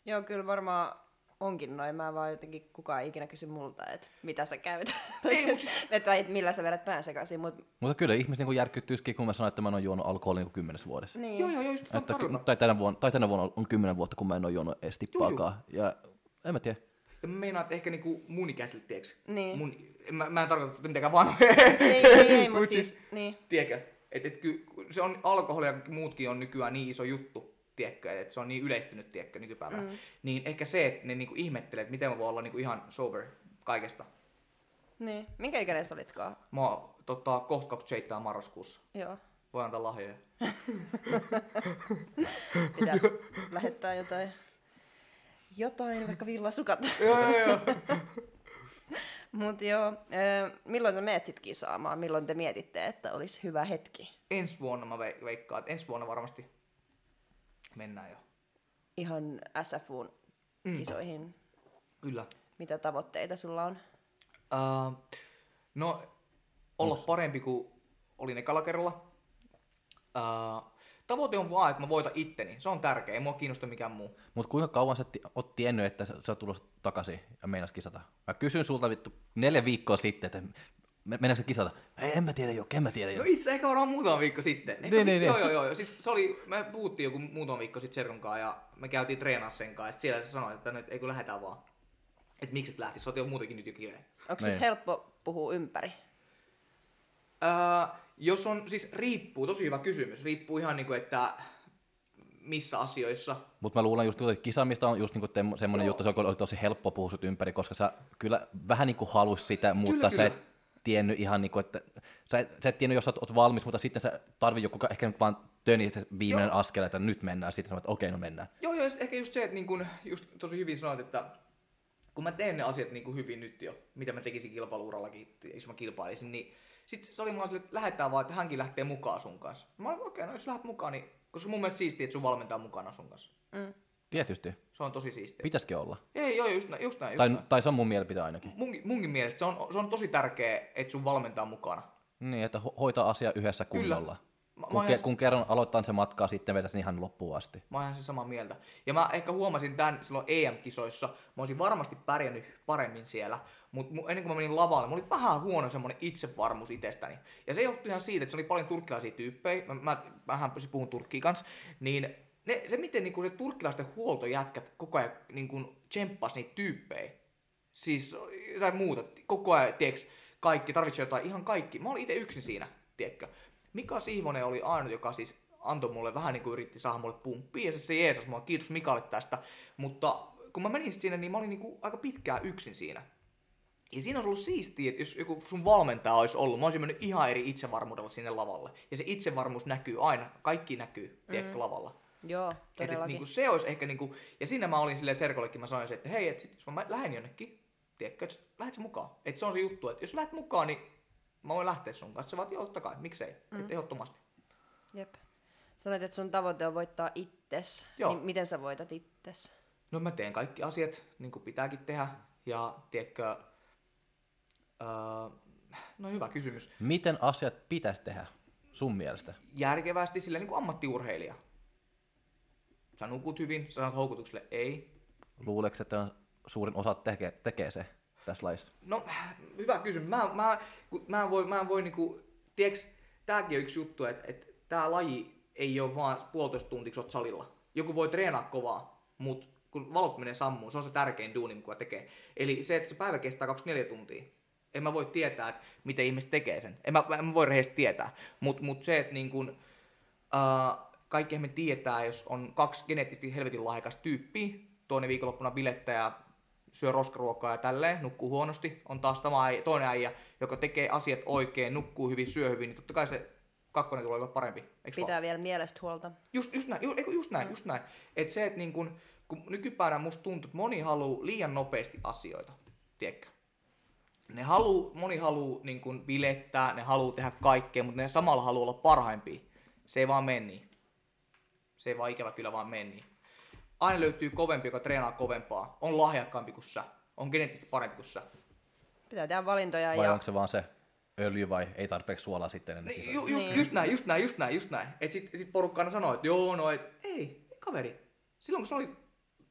Joo, kyllä varmaan onkin noin. Mä vaan jotenkin kukaan ei ikinä kysy multa, että mitä sä käytät. Ei, mut tai että millä sä vedät pään sekaisin. Mut, Mutta kyllä ihmiset niinku järkyttyisikin, kun mä sanoin, että mä en ole juonut alkoholia niinku kymmenessä vuodessa. niin. Joo, joo, joo, just Että, tai, tänä vuonna, tai tänä vuonna on kymmenen vuotta, kun mä en ole juonut edes tippaakaan. Ja en mä tiedä. Ja mä meinaan, että ehkä niinku mun ikäisille, tiedätkö? Niin. Mun, mä, mä en tarkoita mitenkään vanhoja. Ei, ei, ei, Mut mutta siis, niin. Tiedätkö? Että et, ky, se on, alkoholi ja muutkin on nykyään niin iso juttu, tiedätkö? Että se on niin yleistynyt, tiedätkö, nykypäivänä. Mm. Niin ehkä se, että ne niinku ihmettelee, että miten mä voin olla niinku ihan sober kaikesta. Niin. Minkä ikäinen sä olitkaan? Mä oon tota, kohta 27 marraskuussa. Joo. Voi antaa lahjoja. Pitää lähettää jotain, jotain vaikka villasukat. joo, joo, joo. Mut joo, ö, milloin sä meet sit kisaamaan? Milloin te mietitte, että olisi hyvä hetki? ensi vuonna mä ve- veikkaan, että ensi vuonna varmasti mennään jo. Ihan SFUn kisoihin. Kyllä. Mitä tavoitteita sulla on? Uh, no, olla parempi kuin olin ekalla kerralla. Uh, tavoite on vaan, että mä voitan itteni. Se on tärkeä, ei mua kiinnosta mikään muu. Mutta kuinka kauan sä oot tiennyt, että sä, sä oot tulossa takaisin ja meinas kisata? Mä kysyin sulta vittu neljä viikkoa sitten, että me- mennäänkö se kisata? Ei, en mä tiedä jo, en mä tiedä jo. No itse ehkä varmaan muutama viikko sitten. Ehkä, Niin, niin, joo, niin. joo, joo. Siis se oli, me puhuttiin joku muutama viikko sitten Serkun kanssa ja me käytiin treenaa sen kanssa. Siellä se sanoi, että nyt ei kun lähdetään vaan. Että miksi et lähtisi, sä oot jo muutenkin nyt jo kireä. Onko Niin. sit helppo puhua ympäri? Öö, jos on, siis riippuu, tosi hyvä kysymys. Riippuu ihan niinku, että missä asioissa. Mutta mä luulen just, että kisaamista on just niinku temmo- semmoinen Joo. juttu, se oli tosi helppo puhua ympäri, koska sä kyllä vähän niinku halus sitä, mutta Kyllä, sä et kyllä. tiennyt ihan niinku, että sä et, sä et tiennyt, jos sä oot, oot valmis, mutta sitten sä tarvii joku ehkä nyt vaan töni se viimeinen Joo. askel, että nyt mennään, sitten sanoit, että okei, no mennään. Joo, joo, ehkä just se, että niin kun, just tosi hyvin sanoit, että kun mä teen ne asiat niin kuin hyvin nyt jo, mitä mä tekisin kilpailuurallakin, jos mä kilpailisin, niin sit se oli mulla silleen, että lähdetään vaan, että hänkin lähtee mukaan sun kanssa. Mä olin, okei, okay, no jos lähdet mukaan, niin koska mun mielestä siistiä, että sun valmentaa mukana sun kanssa. Mm. Tietysti, Se on tosi siistiä. pitäisikin olla. Ei, joo, just näin, just näin. Just Tai, näin. tai se on mun mielipide ainakin. Munkin, munkin mielestä se on, se on tosi tärkeä, että sun valmentaa mukana. Niin, että ho- hoitaa asia yhdessä Kyllä. kunnolla. Mä, mä, Kun, oon ke- kun kerran aloittaa se matkaa, sitten vetäisi ihan loppuun asti. Mä oon ihan sen samaa mieltä. Ja mä ehkä huomasin tämän silloin EM-kisoissa. Mä olisin varmasti pärjännyt paremmin siellä. Mutta ennen kuin mä menin lavalle, mä olin vähän huono semmonen itsevarmuus itsestäni. Ja se johtui ihan siitä, että se oli paljon turkkilaisia tyyppejä. Mä, mä vähän puhun turkkiin kanssa. Niin ne, se miten niinku, ne turkkilaisten huoltojätkät koko ajan niinku, tsemppas niitä tyyppejä. Siis jotain muuta. Koko ajan, tiiäks, kaikki, tarvitsee jotain, ihan kaikki. Mä olin itse yksin siinä, tiedätkö. Mika Sihvonen oli ainut, joka siis antoi mulle vähän niin kuin yritti saada mulle pumppia, ja se, se jeesas mua, kiitos Mikalle tästä. Mutta kun mä menin sinne, niin mä olin niin kuin aika pitkään yksin siinä. Ja siinä olisi ollut siistiä, että jos joku sun valmentaja olisi ollut, mä olisin mennyt ihan eri itsevarmuudella sinne lavalle. Ja se itsevarmuus näkyy aina, kaikki näkyy, tiedätkö, lavalla. Joo, Et, et, todellakin. niinku, se olisi ehkä niinku, ja siinä mä olin silleen Serkollekin, mä sanoin, että hei, et sit, jos mä lähden jonnekin, tiedätkö, että lähdet mukaan. Että se on se juttu, että jos lähdet mukaan, niin mä voin lähteä sun kanssa. Sä vaat, joo, totta kai, miksei, mm. et ehdottomasti. Jep. Sanoit, että sun tavoite on voittaa itses. Joo. Niin miten sä voitat itses? No mä teen kaikki asiat, niin kuin pitääkin tehdä, ja tiedätkö, öö, no hyvä kysymys. Miten asiat pitäisi tehdä sun mielestä? Järkevästi sille niin kuin ammattiurheilija. Sä nukut hyvin, sä sanot houkutukselle ei, Luuleeko, että suurin osa tekee, tekee se tässä laissa? No, hyvä kysymys. Mä, mä, mä en voi, mä en voi niinku, tiiäks, tääkin on yksi juttu, että, että tää laji ei ole vaan puolitoista sä oot salilla. Joku voi treenaa kovaa, mutta kun valot menee sammuun, se on se tärkein duuni, mitä tekee. Eli se, että se päivä kestää 24 tuntia. En mä voi tietää, että miten ihmiset tekee sen. En mä, en mä voi rehellisesti tietää. Mutta mut se, että niin kun, uh, kaikki me tietää, jos on kaksi geneettisesti helvetin lahjakas tyyppiä, toinen viikonloppuna bilettää ja syö roskaruokaa ja tälleen, nukkuu huonosti, on taas tämä äijä, toinen äijä, joka tekee asiat oikein, nukkuu hyvin, syö hyvin, niin totta kai se kakkonen tulee olemaan parempi. Vaan? Pitää vielä mielestä huolta. Just, just näin, ju, eikö, just näin, just näin. Että se, että niin kun, kun nykypäivänä musta tuntuu, että moni haluaa liian nopeasti asioita, tiedätkö? Ne haluu, moni haluaa niin kun bilettää, ne haluaa tehdä kaikkea, mutta ne samalla haluaa olla parhaimpia. Se ei vaan mene niin. Se ei vaan ikävä kyllä vaan mene niin. Aina löytyy kovempi, joka treenaa kovempaa. On lahjakkaampi kuin sä. On geneettisesti parempi kuin sä. Pitää tehdä valintoja Vai ja onko se vaan se öljy vai ei tarpeeksi suolaa sitten ennen Niin, ju, just, Niin. just näin, just näin, just näin, just näin. Et sit, sit porukka aina sanoo, että joo, no et, ei, kaveri. Silloin kun sä olit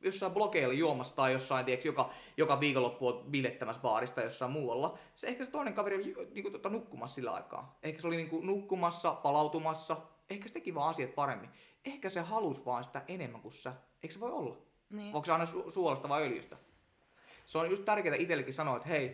jossain blogeilla juomassa tai jossain, tiiäks, joka, joka viikonloppu on bilettämässä baarista tai jossain muualla, se ehkä se toinen kaveri oli niinku, tota, nukkumassa sillä aikaa. Ehkä se oli niinku, nukkumassa, palautumassa, ehkä se teki vaan asiat paremmin. Ehkä se halusi vaan sitä enemmän kuin sä. Eikö se voi olla? Niin. Onko se aina su- suolasta vai öljystä? Se on just tärkeää itsellekin sanoa, että hei,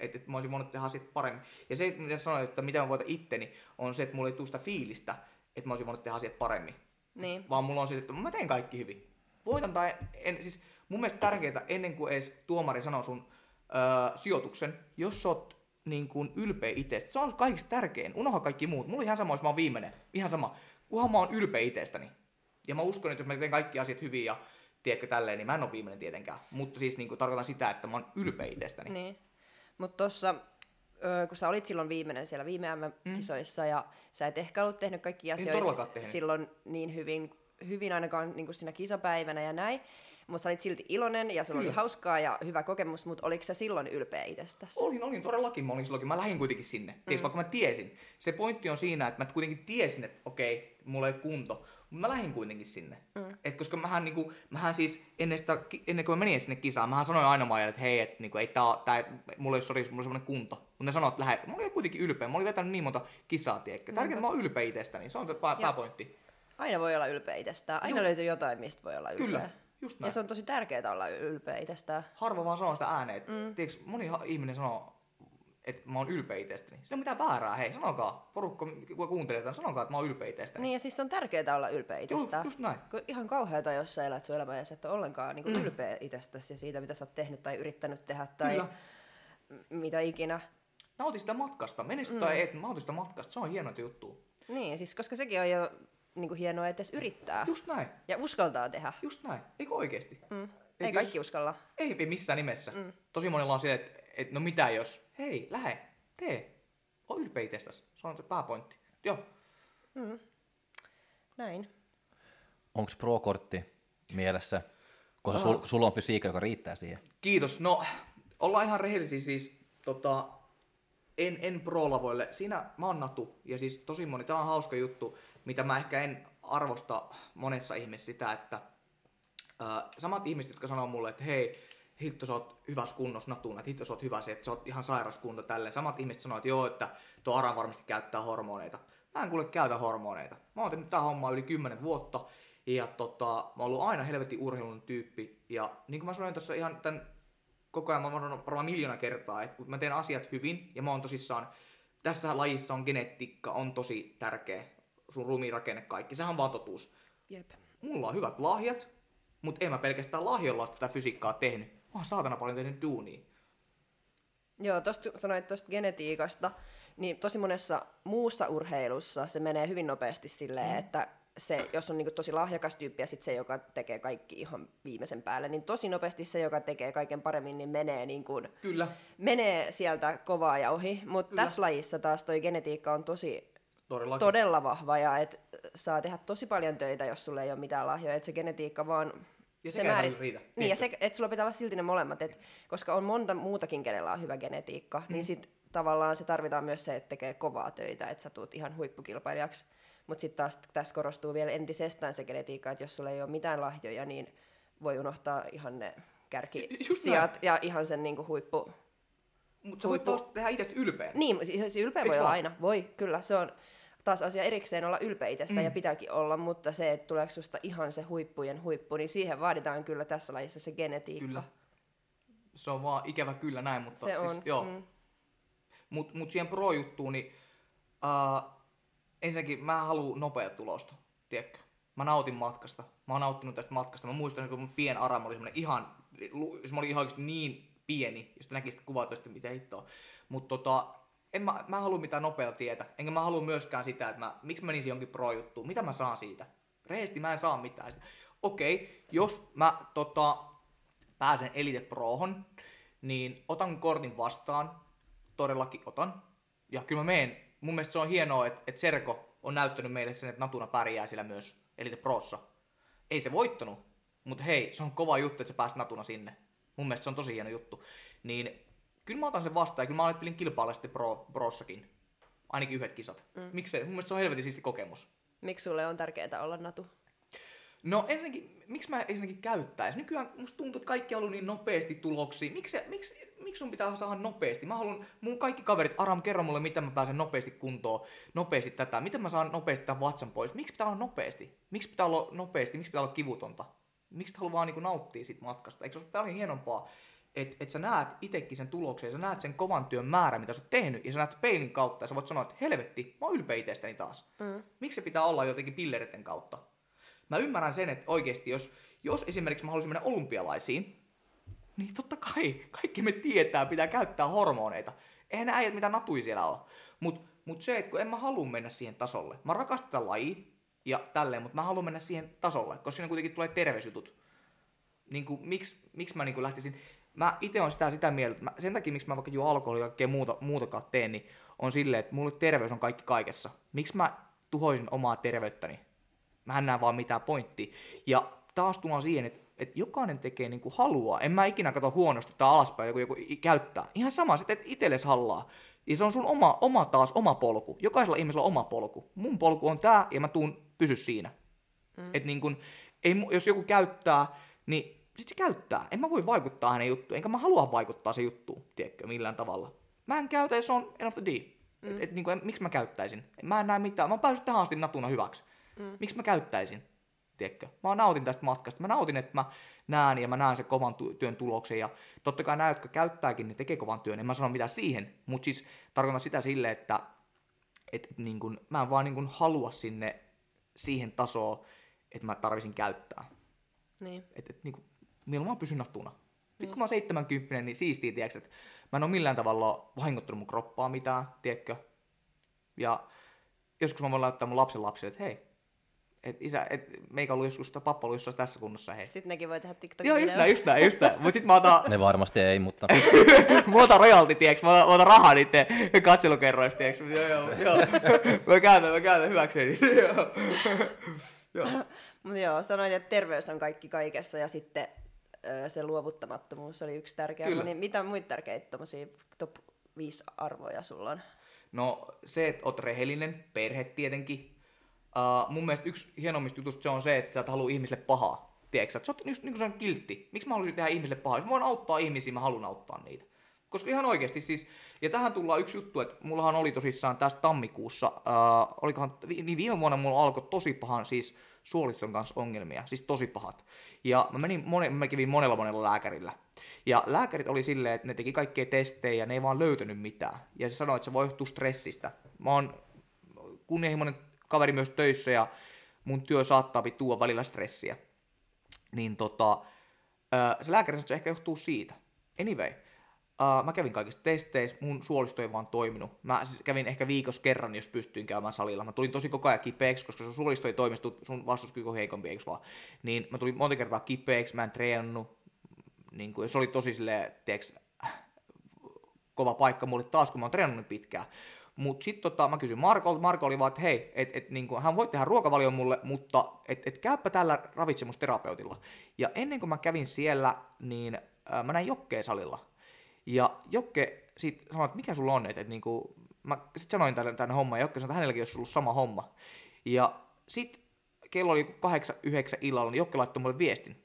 että, että mä olisin voinut tehdä asiat paremmin. Ja se, mitä sanoit, että mitä mä voitan itteni, on se, että mulla ei tule sitä fiilistä, että mä olisin voinut tehdä asiat paremmin. Niin. Vaan mulla on siis, että mä teen kaikki hyvin. Voitan tai en, siis mun mielestä tärkeää ennen kuin edes tuomari sanoo sun öö, sijoituksen, jos sä oot niin kuin ylpeä itsestä. Se on kaikista tärkein. Unoha kaikki muut. Mulla on ihan sama, jos mä oon viimeinen. Ihan sama. Kunhan mä oon ylpeä itsestäni. Ja mä uskon, että jos mä teen kaikki asiat hyvin ja tiedätkö tälleen, niin mä en ole viimeinen tietenkään. Mutta siis niin kuin, tarkoitan sitä, että mä oon ylpeä itsestäni. Niin. Mutta tuossa, kun sä olit silloin viimeinen siellä viime MM-kisoissa mm. ja sä et ehkä ollut tehnyt kaikki asioita tehnyt. silloin niin hyvin, hyvin ainakaan niin kuin siinä kisapäivänä ja näin, mutta sä olit silti iloinen ja sulla Kyllä. oli hauskaa ja hyvä kokemus, mutta oliko sä silloin ylpeä itsestäsi? Olin, olin todellakin, mä olin silloinkin. Mä lähdin kuitenkin sinne, mm. Tiedätkö, vaikka mä tiesin. Se pointti on siinä, että mä kuitenkin tiesin, että okei, mulla ei kunto, mutta mä lähdin kuitenkin sinne. Mm. Et koska mähän, niinku, mähän siis ennen, sitä, ennen kuin mä menin sinne kisaan, mähän sanoin aina Maijalle, että hei, että niinku, ei tää, tää, mulla ei ole, mulla on semmoinen kunto. Mutta ne sanoivat, että lähde. Mä olin kuitenkin ylpeä. Mä olin vetänyt niin monta kisaa, tiedätkö. Tärkeintä, että mä oon ylpeä itsestäni. Se on se pää, pääpointti. Aina voi olla ylpeä itsestään. Aina Joo. löytyy jotain, mistä voi olla ylpeä. Kyllä, just näin. Ja se on tosi tärkeää olla ylpeä itsestään. Harva vaan sanoo sitä ääneen. Mm. Tiedätkö, moni ihminen sanoo, että mä oon ylpeä itsestäni. Siinä on mitään väärää. Hei, sanokaa, porukka, kun kuuntelee tämän, sanokaa, että mä oon ylpeä itsestäni. Niin ja siis se on tärkeää olla ylpeä itsestään. just näin. Kun ihan kauheata, jos sä elät sun elämää ja sä et ole ollenkaan niin mm. ylpeä itsestäsi ja siitä, mitä sä oot tehnyt tai yrittänyt tehdä tai Kyllä. m- mitä ikinä. Nauti sitä matkasta. Menesty mm. tai et, nauti sitä matkasta. Se on hieno juttu. Niin, siis koska sekin on jo niin kuin hienoa, että edes yrittää. Just näin. Ja uskaltaa tehdä. Just näin. Eikö oikeesti? Mm. Et Ei jos- kaikki uskalla. Ei, ei missään nimessä. Mm. Tosi monella on se, että et, no mitä jos? Hei, lähe, tee. O ylpeä itsestäsi. Se on se pääpointti. Joo. Näin. Onko pro-kortti mielessä? Koska sul, sulla on fysiikka, joka riittää siihen. Kiitos. No, ollaan ihan rehellisiä siis. Tota, en, en pro-lavoille. Siinä mä oon Natu. Ja siis tosi moni, tää on hauska juttu, mitä mä ehkä en arvosta monessa ihmisessä sitä, että äh, samat ihmiset, jotka sanoo mulle, että hei, hitto sä oot hyvässä kunnossa natuna, että hitto sä oot hyvä että sä oot ihan sairas kunto tälleen. Samat ihmiset sanoo, että joo, että tuo Aran varmasti käyttää hormoneita. Mä en kuule käytä hormoneita. Mä oon tehnyt tää hommaa yli 10 vuotta. Ja tota, mä oon ollut aina helvetin urheilun tyyppi. Ja niin kuin mä sanoin tuossa ihan tämän koko ajan, mä oon varmaan miljoona kertaa, että kun mä teen asiat hyvin ja mä oon tosissaan, tässä lajissa on genetiikka, on tosi tärkeä, sun ruumiinrakenne kaikki, sehän on vaan totuus. Jep. Mulla on hyvät lahjat, mutta en mä pelkästään lahjolla ole tätä fysiikkaa tehnyt. Mä oon saatana paljon tehnyt duunia. Joo, tuosta sanoit tuosta genetiikasta, niin tosi monessa muussa urheilussa se menee hyvin nopeasti silleen, mm. että se, jos on niinku tosi lahjakas tyyppi ja sitten se, joka tekee kaikki ihan viimeisen päälle, niin tosi nopeasti se, joka tekee kaiken paremmin, niin menee, niinku, Kyllä, menee sieltä kovaa ja ohi. Mutta tässä lajissa taas toi genetiikka on tosi todellakin. todella vahva ja et saa tehdä tosi paljon töitä, jos sulla ei ole mitään lahjoja. Et se genetiikka vaan... Ja se ei riitä. Niin, ja se, että sulla pitää olla silti ne molemmat, et, koska on monta muutakin, kenellä on hyvä genetiikka, mm. niin sit tavallaan se tarvitaan myös se, että tekee kovaa töitä, että sä tuut ihan huippukilpailijaksi. Mutta sitten taas tässä korostuu vielä entisestään se genetiikka, että jos sulla ei ole mitään lahjoja, niin voi unohtaa ihan ne kärkisijat ja ihan sen niinku huippu... Mutta sä voit huippu- taas tehdä itsestä ylpeän. Niin, siis ylpeä Eiks voi olla vaan? aina. Voi, kyllä. Se on taas asia erikseen olla ylpeä itsestä mm. ja pitääkin olla, mutta se, että tuleeko susta ihan se huippujen huippu, niin siihen vaaditaan kyllä tässä lajissa se genetiikka. Kyllä. Se on vaan ikävä kyllä näin, mutta Se siis, on. joo. Mm. Mut, mut siihen pro-juttuun, niin uh, ensinnäkin mä haluan nopea tulosta, tiedätkö? Mä nautin matkasta. Mä oon nauttinut tästä matkasta. Mä muistan, kun mun pien Aram oli semmonen ihan, se oli ihan niin pieni, jos näki sitä kuvaa toista, mitä hittoa. Mutta tota, en mä, mä halua mitään nopeaa tietä. Enkä mä halua myöskään sitä, että mä, miksi mä menisin jonkin pro-juttuun. Mitä mä saan siitä? Rehellisesti mä en saa mitään. siitä. Okei, jos mä tota, pääsen Elite Prohon, niin otan kortin vastaan. Todellakin otan. Ja kyllä mä meen. Mun mielestä se on hienoa, että, että Serko on näyttänyt meille sen, että Natuna pärjää sillä myös Elite Prossa. Ei se voittanut, mutta hei, se on kova juttu, että sä pääst Natuna sinne. Mun mielestä se on tosi hieno juttu. Niin kyllä mä otan sen vastaan ja kyllä mä ajattelin kilpailla sitten pro, Prossakin. Ainakin yhdet kisat. Mm. Miksei? Mun mielestä se on helvetin siisti kokemus. Miksi sulle on tärkeää olla natu? No ensinnäkin, miksi mä ensinnäkin käyttäis? Nykyään musta tuntuu, että kaikki on ollut niin nopeasti tuloksia. Miksi, miksi, miksi sun pitää saada nopeasti? Mä haluan, mun kaikki kaverit, Aram, kerro mulle, miten mä pääsen nopeasti kuntoon, nopeasti tätä. Miten mä saan nopeasti tämän vatsan pois? Miksi pitää olla nopeasti? Miksi pitää olla nopeasti? Miksi pitää olla kivutonta? Miksi et halua vaan niin nauttia siitä matkasta? Eikö se olisi paljon hienompaa, että et sä näet itsekin sen tuloksen, ja sä näet sen kovan työn määrän, mitä sä oot tehnyt, ja sä näet peilin kautta, ja sä voit sanoa, että helvetti, mä oon ylpeä itsestäni taas. Mm. Miksi se pitää olla jotenkin pilleritten kautta? Mä ymmärrän sen, että oikeasti jos, jos esimerkiksi mä haluaisin mennä olympialaisiin, niin totta kai, kaikki me tietää, pitää käyttää hormoneita. Eihän ne äijät mitä natui siellä ole. Mutta mut se, että kun en mä halua mennä siihen tasolle. Mä rakastan tätä lajia ja tälleen, mutta mä haluan mennä siihen tasolle, koska siinä kuitenkin tulee terveysjutut. Niin kuin, miksi, miksi mä niin kuin lähtisin... Mä itse on sitä, sitä mieltä, että mä, sen takia miksi mä vaikka juo alkoholia ja kaikkea muuta, muutakaan teen, niin on silleen, että mulle terveys on kaikki kaikessa. Miksi mä tuhoisin omaa terveyttäni? Mä en näe vaan mitään pointtia. Ja taas tullaan siihen, että, että jokainen tekee niin kuin haluaa. En mä ikinä katso huonosti tai alaspäin, joku, joku käyttää. Ihan sama, että et itsellesi hallaa. Ja se on sun oma, oma taas oma polku. Jokaisella ihmisellä on oma polku. Mun polku on tää ja mä tuun pysy siinä. Mm. Et niin kun, ei, jos joku käyttää, niin sit se käyttää. En mä voi vaikuttaa hänen juttuun, enkä mä halua vaikuttaa se juttuun, tiedätkö, millään tavalla. Mä en käytä, jos se on end of the day. Mm. Et, et, niin kuin, miksi mä käyttäisin? Mä en näe mitään. Mä oon päässyt tähän asti natuna hyväksi. Mm. Miksi mä käyttäisin? Tiedätkö? Mä nautin tästä matkasta. Mä nautin, että mä näen ja mä näen sen kovan työn tuloksen. Ja totta kai nämä, jotka käyttääkin, ne tekee kovan työn. En mä sano mitään siihen. Mutta siis tarkoitan sitä silleen, että et, et, niin kun, mä en vaan niin kun halua sinne siihen tasoon, että mä tarvisin käyttää. Niin. Että et, niin kun, mieluummin mä pysyn nattuna. Nyt kun mä oon 70, niin siistii, tiedätkö, että mä en ole millään tavalla vahingoittanut mun kroppaa mitään, tiedätkö? Ja joskus mä voin laittaa mun lapsen lapsille, että hei, et isä, et meikä ollut joskus, tai pappa ollut jossain tässä kunnossa, hei. Sitten nekin voi tehdä TikTokin Joo, just näin, just näin, just näin. Mut sit mä otan, Ne varmasti ei, mutta mä otan royalti, tiiäks, mä otan, mä otan rahaa niitten katselukerroista, tiiäks. Joo, joo, joo. Mä käytän, mä käytän hyväkseni. Joo. Joo. Mutta joo, sanoit, että terveys on kaikki kaikessa ja sitten se luovuttamattomuus oli yksi tärkeä Kyllä. Niin mitä muita tärkeitä top 5 arvoja sulla on? No se, että oot rehellinen, perhe tietenkin. Uh, mun mielestä yksi hienommista jutusta se on se, että sä et halua ihmisille pahaa. Tiedätkö sä, että sä oot just niin kuin se on kiltti. Miksi mä haluaisin tehdä ihmisille pahaa? Jos mä voin auttaa ihmisiä, mä haluan auttaa niitä. Koska ihan oikeasti siis, ja tähän tullaan yksi juttu, että mullahan oli tosissaan tästä tammikuussa, uh, olikohan, niin viime vuonna mulla alkoi tosi pahan siis suoliston kanssa ongelmia, siis tosi pahat. Ja mä menin, mone, mä kävin monella monella lääkärillä. Ja lääkärit oli silleen, että ne teki kaikkea testejä ja ne ei vaan löytänyt mitään. Ja se sanoi, että se voi johtua stressistä. Mä oon kunnianhimoinen kaveri myös töissä ja mun työ saattaa tuoda välillä stressiä. Niin tota, se lääkäri sanoi, että se ehkä johtuu siitä. Anyway, uh, mä kävin kaikissa testeissä, mun suolisto ei vaan toiminut. Mä siis kävin ehkä viikossa kerran, jos pystyin käymään salilla. Mä tulin tosi koko ajan kipeäksi, koska sun suolisto ei toimistu, sun vastuskyky on heikompi, eikö vaan? Niin mä tulin monta kertaa kipeäksi, mä en treenannut. Niin kuin, se oli tosi silleen, tiiäks, kova paikka mulle taas, kun mä oon treenannut niin pitkään. Mutta sitten tota, mä kysyin Markolta, Marko oli vaan, että hei, et, et, niin hän voi tehdä ruokavalion mulle, mutta et, et käypä tällä ravitsemusterapeutilla. Ja ennen kuin mä kävin siellä, niin ää, mä näin Jokkeen salilla. Ja Jokke sit sanoi, että mikä sulla on, että et, niinku, mä sit sanoin tämän, tämän homman, ja Jokke sanoi, että hänelläkin olisi ollut sama homma. Ja sit kello oli kahdeksan, yhdeksän illalla, niin Jokke laittoi mulle viestin,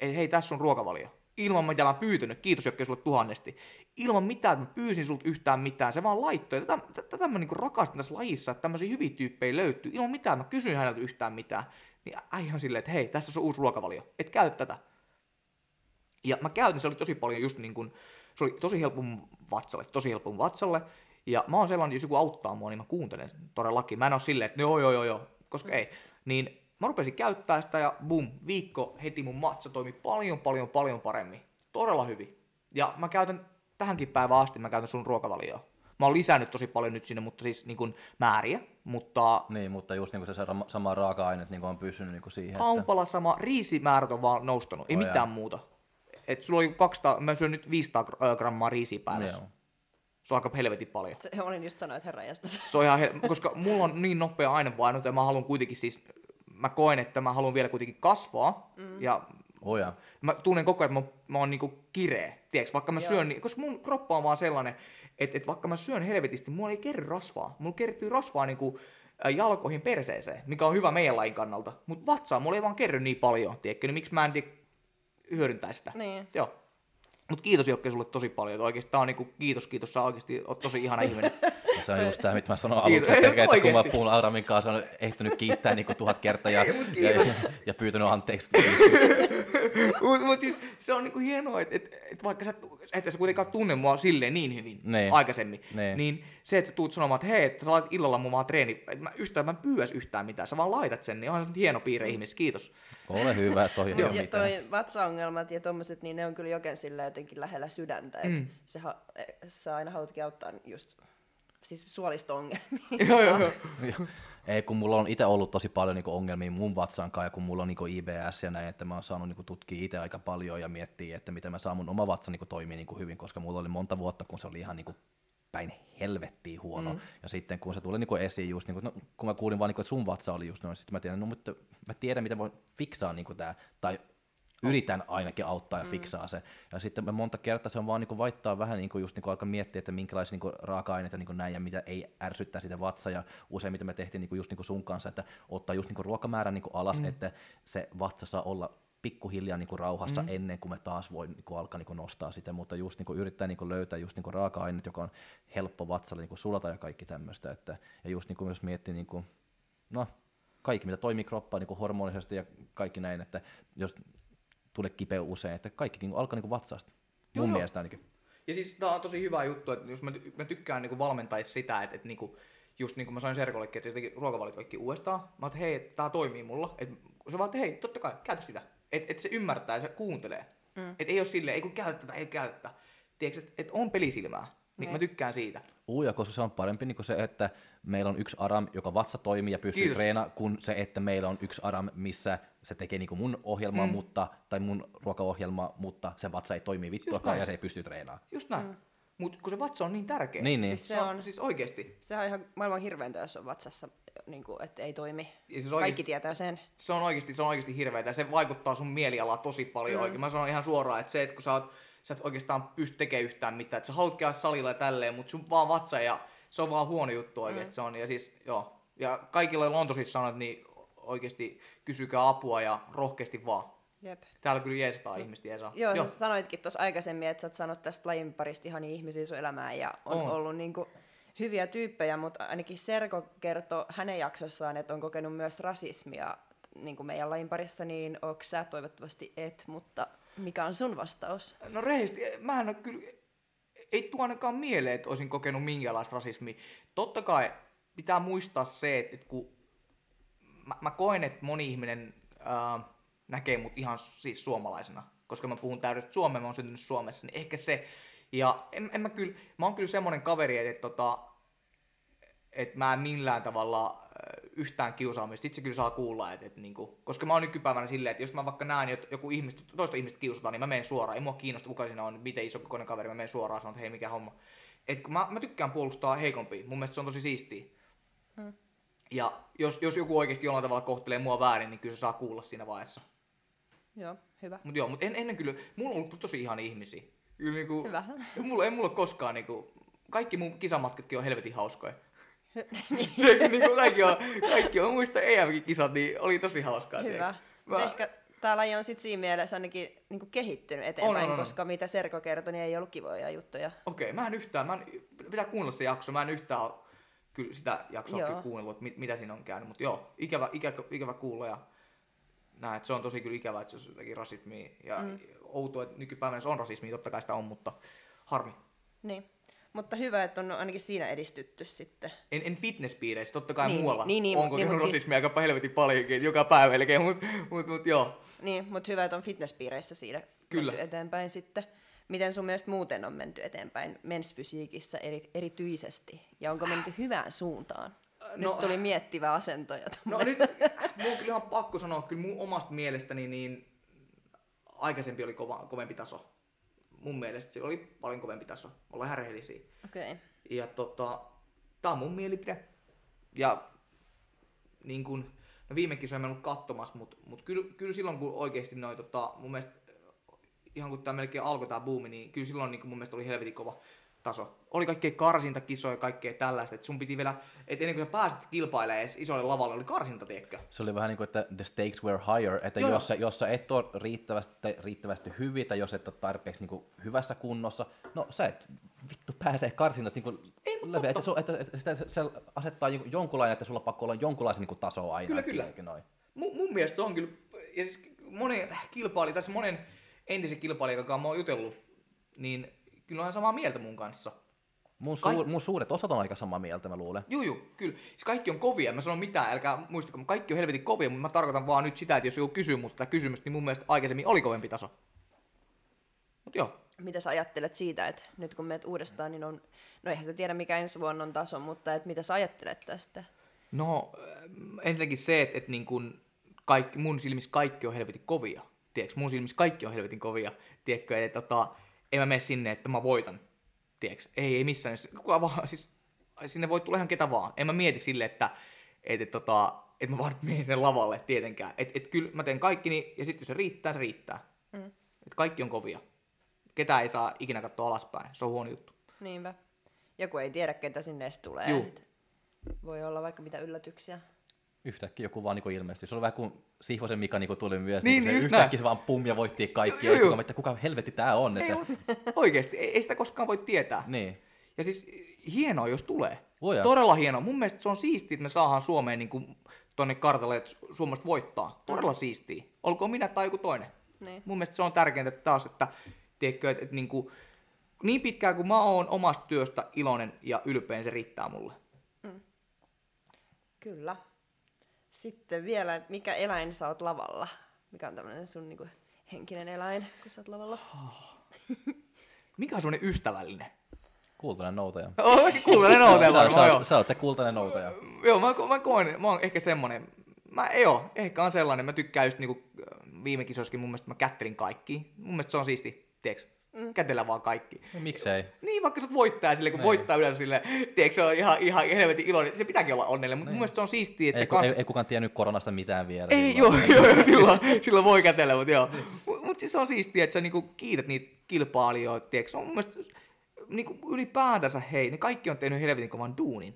että hei, tässä on ruokavalio. Ilman mitä mä pyytänyt, kiitos Jokke sulle tuhannesti. Ilman mitään, että mä pyysin sulta yhtään mitään, se vaan laittoi. Tätä, tätä mä niinku rakastan tässä lajissa, että tämmöisiä hyviä tyyppejä löytyy. Ilman mitään, mä kysyin häneltä yhtään mitään. Niin äijä on silleen, että hei, tässä on uusi ruokavalio, et käy tätä. Ja mä käytin, se oli tosi paljon just niin kuin, se oli tosi helppo vatsalle, tosi helppo vatsalle. Ja mä oon sellainen, jos joku auttaa mua, niin mä kuuntelen todellakin. Mä en oo silleen, että joo joo joo joo, koska ei. Niin mä rupesin käyttää sitä ja bum, viikko heti mun matsa toimi paljon paljon paljon paremmin. Todella hyvin. Ja mä käytän tähänkin päivään asti, mä käytän sun ruokavalioa. Mä oon lisännyt tosi paljon nyt sinne, mutta siis niin kuin määriä, mutta niin, mutta just niin kuin se sama- raaka-aineet niin kuin on pysynyt niin kuin siihen, että kaupalla sama, riisimäärät on vaan noustanut, ei Oh, mitään jaa. muuta. Et sulla oli 200, mä syön nyt 500 gr- ö, grammaa riisiä päivässä. Joo. Se on aika helvetin paljon. Se, olin just sanoa, että herra jästäs. Se on ihan hel- koska mulla on niin nopea aineenvaihdunta ja mä haluan kuitenkin siis, mä koen, että mä haluan vielä kuitenkin kasvaa. Mm. Ja Oh, ja. mä tunnen koko ajan, että mä, mä oon niinku kireä, tiedätkö? Vaikka mä Joo. syön, niin, koska mun kroppa on vaan sellainen, että, että vaikka mä syön helvetisti, mulla ei kerry rasvaa. Mulla kertyy rasvaa niinku jalkoihin perseeseen, mikä on hyvä meidän lajin kannalta. Mutta vatsaa mulla ei vaan kerry niin paljon, tiedätkö? Niin miksi mä en tiedä, hyödyntää sitä? Niin. Joo. Mutta kiitos Jokke sulle tosi paljon. Oikeasti tää on niinku, kiitos, kiitos, sä oikeasti oot tosi ihana ihminen. Se on just tämä, mitä mä sanoin Kiitos. aluksi, Ei, että, että kun mä puhun Aramin kanssa, on ehtinyt kiittää niin kuin tuhat kertaa ja, ja, ja, ja, pyytänyt anteeksi. Mutta mut siis se on niinku hienoa, että et, et vaikka sä, että sä kuitenkaan tunne mua silleen niin hyvin Niin. aikaisemmin, Niin. niin se, että sä tuut sanomaan, että hei, että sä laitat illalla mun vaan treeni, että mä yhtään mä en pyydäs yhtään mitään, sä vaan laitat sen, niin onhan se hieno piirre ihmis, kiitos. Ole hyvä, toi ei Ja, ole ja mitään. toi vatsaongelmat ja tommoset, niin ne on kyllä joken sillä jotenkin lähellä sydäntä. Et Mm. se, ha- e, sä aina haluatkin auttaa just siis suolisto-ongelmia. joo, joo, joo. Ei, kun mulla on itse ollut tosi paljon niinku ongelmia mun vatsan kanssa, ja kun mulla on niinku IBS ja näin, että mä oon saanut niinku tutkia itse aika paljon ja miettiä, että miten mä saan mun oma vatsa niinku toimii niinku hyvin, koska mulla oli monta vuotta, kun se oli ihan niinku päin helvettiin huono. Mm. Ja sitten kun se tuli niinku esiin just, niinku, no, kun mä kuulin vaan, niinku, että sun vatsa oli just noin, sitten mä tiedän, no, mutta mä tiedän, miten voin fiksaa niinku tää, tai yritän ainakin auttaa ja fiksaa se. Ja sitten mä monta kertaa se on vaan niinku vaittaa vähän niinku just niinku alkaa miettiä, että minkälaisia niinku raaka-aineita niinku näin ja mitä ei ärsyttää sitä vatsaa. Ja useimmiten me tehtiin niinku just niinku sun kanssa, että ottaa just niinku ruokamäärän niinku alas, mm. että se vatsa saa olla pikkuhiljaa niinku rauhassa mm. ennen kuin me taas voi niinku alkaa niinku nostaa sitä, mutta just niinku yrittää niinku löytää just niinku raaka-aineet, joka on helppo vatsalle niinku sulata ja kaikki tämmöistä. Että, ja just niinku jos miettii, niinku, no kaikki mitä toimii kroppaan niinku hormonisesti ja kaikki näin, että jos tulee kipeä usein, että kaikki niinku alkaa niinku vatsaasta. Joo, Mun joo. mielestä ainakin. Ja siis tää on tosi hyvä juttu, että jos mä, ty- mä tykkään niinku valmentais sitä, että, että niinku, just niin kuin mä sanoin Serkollekin, että se teki ruokavalit kaikki uudestaan. Mä oon, että hei, että tää toimii mulla. Et se vaan, että hei, totta kai, käytä sitä. Että et se ymmärtää ja se kuuntelee. Mm. Että ei ole silleen, ei kun käytä tätä, ei käytä tätä. Tiedätkö, että et on pelisilmää. Niin Ne. mä tykkään siitä. Uja, koska se on parempi niin se, että meillä on yksi aram, joka vatsa toimii ja pystyy treenaamaan, kuin se, että meillä on yksi aram, missä se tekee niin mun ohjelmaa, mm. mutta, tai mun ruokaohjelmaa, mutta se vatsa ei toimi vittuakaan ja se ei pysty treenaamaan. Just näin. Mm. Mutta kun se vatsa on niin tärkeä. Niin, niin. Siis se on, Siis oikeesti. sehän on ihan maailman hirveintä, jos on vatsassa, niin kuin, että ei toimi. Ja siis Kaikki oikeesti, tietää sen. se on oikeasti, se on oikeasti hirveetä ja se vaikuttaa sun mielialaa tosi paljon mm. oikein. Mä sanon ihan suoraan, että se, että kun sä, oot, sä et oikeastaan pysty tekemään yhtään mitään, että sä haluat käydä salilla ja tälleen, mutta sun vaan vatsa ja se on vaan huono juttu oikein, mm. se on. Ja siis, joo. Ja kaikilla, joilla on tosissaan sanot, niin oikeasti kysykää apua ja rohkeasti vaan. Jep. Täällä kyllä jeesataan ihmiset jeesaa. Joo, Joo. sä sanoitkin tuossa aikaisemmin, että sä oot saanut tästä lajin parista ihania ihmisiä sun elämään ja on, On. on. ollut niinku hyviä tyyppejä, mutta ainakin Serko kertoi hänen jaksossaan, että on kokenut myös rasismia niin kuin meidän lajin parissa, niin onko sä toivottavasti et, mutta mikä on sun vastaus? No rehellisesti, mä en kyllä, ei tuo ainakaan mieleen, että olisin kokenut minkäänlaista rasismia. Totta kai pitää muistaa se, että, kun mä, mä koen, että moni ihminen ää, näkee mut ihan siis suomalaisena, koska mä puhun täydellisesti suomea, mä oon syntynyt Suomessa, niin ehkä se. Ja en, en mä kyllä, mä oon kyllä semmonen kaveri, että, että, tota, että mä en millään tavalla äh, yhtään kiusaamista. Itse kyllä saa kuulla, että, että niinku, koska mä oon nykypäivänä silleen, että jos mä vaikka näen, että joku ihmistä, toista ihmistä kiusataan, niin mä menen suoraan. Ei mua kiinnosta, kuka siinä on, miten iso kokoinen kaveri, mä menen suoraan sanon, että hei, mikä homma. Et kun mä, mä tykkään puolustaa heikompia, mun mielestä se on tosi siistiä. Hmm. Ja jos, jos joku oikeasti jollain tavalla kohtelee mua väärin, niin kyllä se saa kuulla siinä vaiheessa. Joo, hyvä. Mut joo, mutta en, ennen kyllä, mulla on ollut tosi ihania ihmisiä. Kyllä niinku, Hyvä. Mulla, ei mulla koskaan niinku, kaikki mun kisamatkatkin on helvetin hauskoja. niin. niinku kaikki on, kaikki on, muista EMkin kisat, niin oli tosi hauskaa. Hyvä. Mä... Ehkä tämä laji on sit siinä mielessä ainakin niin kuin kehittynyt eteenpäin, on, on. koska mitä Serko kertoi, niin ei ollut kivoja juttuja. Okei, mä en yhtään, mä en, pitää kuunnella se jakso, mä en yhtään kyllä sitä jaksoa kyllä kuunnellut, että mit, mitä siinä on käynyt, mutta joo, ikävä, ikävä, ikävä kuulla ja näin, että se on tosi kyllä ikävä, että se on jotakin rasismia ja mm. outoa, että nykypäivänä se on rasismia, totta kai sitä on, mutta harmi. Niin. Mutta hyvä, että on ainakin siinä edistytty sitten. En, en fitnesspiireissä, totta kai Niin, muualla niin, niin, on niin, mut siis- aika helvetin paljonkin, joka päivä melkein, mutta mut, mut, joo. Niin, mutta hyvä, että on fitnesspiireissä siinä Kyllä. menty eteenpäin sitten. Miten sun mielestä muuten on menty eteenpäin mensfysiikissä eri, erityisesti? Ja onko menty hyvään suuntaan? Nyt No- tuli miettivä asento. Ja No nyt, mun on kyllä ihan pakko sanoa, kyllä mun omasta mielestäni niin aikaisempi oli kova, kovempi taso. Mun mielestä se oli paljon kovempi taso. Ollaan ihan rehellisiä. Okei. Okay. Ja tota, tää on mun mielipide. Ja niin kun, no viime kisoja mä en ollut katsomassa, mutta mut kyllä, kyllä silloin kun oikeasti noin tota, mun mielestä ihan kun tää melkein alkoi tää buumi, niin kyllä silloin niin mun mielestä oli helvetin kova taso. Oli kaikkea karsintakisoja ja kaikkea tällaista, että sun piti vielä, että ennen kuin sä pääsit kilpailemaan edes isolle lavalle, oli karsinta, tiedätkö? Se oli vähän niin kuin, että the stakes were higher, että Joo. jos sä, jos sä et ole riittävästi, riittävästi hyvin tai jos et ole tarpeeksi niin kuin hyvässä kunnossa, no sä et vittu pääsee karsinnasta niin läpi, että, su, että, että, että, se asettaa jonkunlainen, että sulla on pakko olla jonkunlaisen niin taso aina. Kyllä, kyllä. Noin. Mun, mun mielestä on kyllä, ja siis monen kilpailija, tässä monen entisen kilpailijan kanssa mä oon jutellut, niin kyllä on samaa mieltä mun kanssa. Mun, suur, mun suuret osat on aika samaa mieltä, mä luulen. Juu, juu, kyllä. Siis kaikki on kovia. Mä sanon mitään, älkää muistako, kaikki on helvetin kovia, mutta mä tarkoitan vaan nyt sitä, että jos joku kysyy mutta tätä kysymystä, niin mun mielestä aikaisemmin oli kovempi taso. Mut joo. Mitä sä ajattelet siitä, että nyt kun meet uudestaan, niin on, no eihän sitä tiedä mikä ensi vuonna on taso, mutta että mitä sä ajattelet tästä? No, äh, ensinnäkin se, että, että niin kun kaikki, mun silmissä kaikki on helvetin kovia. Tiedätkö, mun silmissä kaikki on helvetin kovia. Tiedätkö, että tota, en mä mene sinne, että mä voitan. Tiedätkö, ei, ei missään. Kuka vaan, siis sinne voi tulla ihan ketä vaan. En mä mieti sille, että, että, että, tota, että mä vaan menen sen lavalle tietenkään. Että, että kyllä mä teen kaikki, niin, ja sitten kun se riittää, se riittää. Mm. Että kaikki on kovia. Ketä ei saa ikinä katsoa alaspäin. Se on huono juttu. Niinpä. Joku ei tiedä, ketä sinne edes tulee. Juu. Et Voi olla vaikka mitä yllätyksiä. Yhtäkkiä joku vaan niin ilmestyi. Se oli vähän kuin Sihvosen Mika niin tuli myös. Niin, niin, se niin yhtäkkiä näin. se vaan pum ja voitti kaikki. Ja juu. kuka, että kuka helvetti tää on. Ei, Että, mut oikeesti, ei, ei sitä koskaan voi tietää. niin. Ja siis hienoa, jos tulee. Voidaan. Todella hienoa. Mun mielestä se on siistiä, että me saadaan Suomeen niin kuin, tonne kartalle, että Suomesta voittaa. Todella siistiä. Olkoon minä tai joku toinen. Niin. Mun mielestä se on tärkeintä että taas, että, tiedätkö, että, että niin, kuin, niin pitkään kuin mä oon omasta työstä iloinen ja ylpeä, se riittää mulle. Kyllä. Sitten vielä, mikä eläin sä oot lavalla? Mikä on tämmöinen sun niinku henkinen eläin, kun sä oot lavalla? Mikä on semmonen ystävällinen? Kultainen noutaja. Oh, oikein kultainen noutaja sä, sä, varmaan, joo. sä, sä oot se kultainen noutaja. Joo, mä, mä koen, mä oon ehkä semmonen, mä, joo, ehkä on sellainen, mä tykkään just niinku viime kisoissakin mun mielestä mä kättelin kaikki. Mun mielestä se on siisti, tiedätkö? Mm. Kätellä vaan kaikki. No, miksei? Niin, vaikka sä oot voittaja sille, kun Niin. voittaa yleensä sille, tiedätkö, se on ihan, ihan helvetin iloinen. Se pitääkin olla onnellinen, mutta mun mielestä se on siistiä, että Ei, se kans... ei, ei, kukaan tiennyt koronasta mitään vielä. Ei, joo, joo, joo, silloin, silloin voi kätellä, mutta joo. Mutta mut siis se on siistiä, että sä niinku kiität niitä kilpailijoita, tiedätkö? Se on mun mielestä niinku ylipäätänsä, hei, ne kaikki on tehnyt helvetin kovan duunin.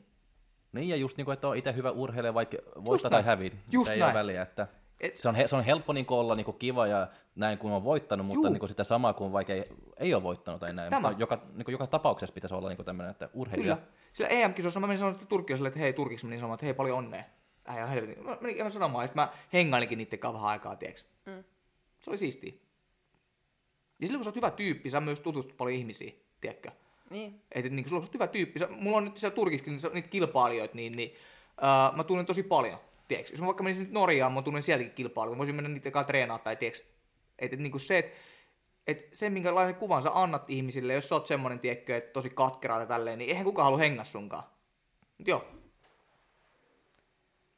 Niin, ja just niin kuin, että on itse hyvä urheilija, vaikka voittaa tai hävii. Just ei näin. ole väliä, että Et- se, on, he, se on helppo niin olla niin kiva ja näin, kun on voittanut, mutta Juu. niin sitä samaa kuin vaikka ei, ei ole voittanut tai näin. Tämä. Mutta joka, niin joka tapauksessa pitäisi olla niin tämmöinen, että urheilija. Kyllä. Sillä EM-kisossa mä menin sanomaan turkkilaiselle, että hei, Turkiksi menin sanomaan, että hei, paljon onnea. Äijä on helvetin. Mä menin ihan sanomaan, että mä hengailinkin niiden kanssa vähän aikaa, tiedätkö? Mm. Se oli siistiä. Ja silloin kun sä oot hyvä tyyppi, sä myös tutustut paljon ihmisiä, tiedätkö? Niin. Että niin kun sulla on hyvä tyyppi, sä, mulla on nyt siellä Turkiskin niitä- niitä kilpailijoita, niin, niin uh, mä tunnen tosi paljon, tiedätkö? Jos mä vaikka menisin nyt Norjaan, mä tunnen sieltäkin mä voisin mennä niiden kanssa treenaa tai tiedätkö? Että et, niin se, että et se, minkälaisen kuvan sä annat ihmisille, jos sä oot semmonen, tiedätkö, että tosi katkeraa ja tälleen, niin eihän kukaan halua hengaa sunkaan. Mut joo,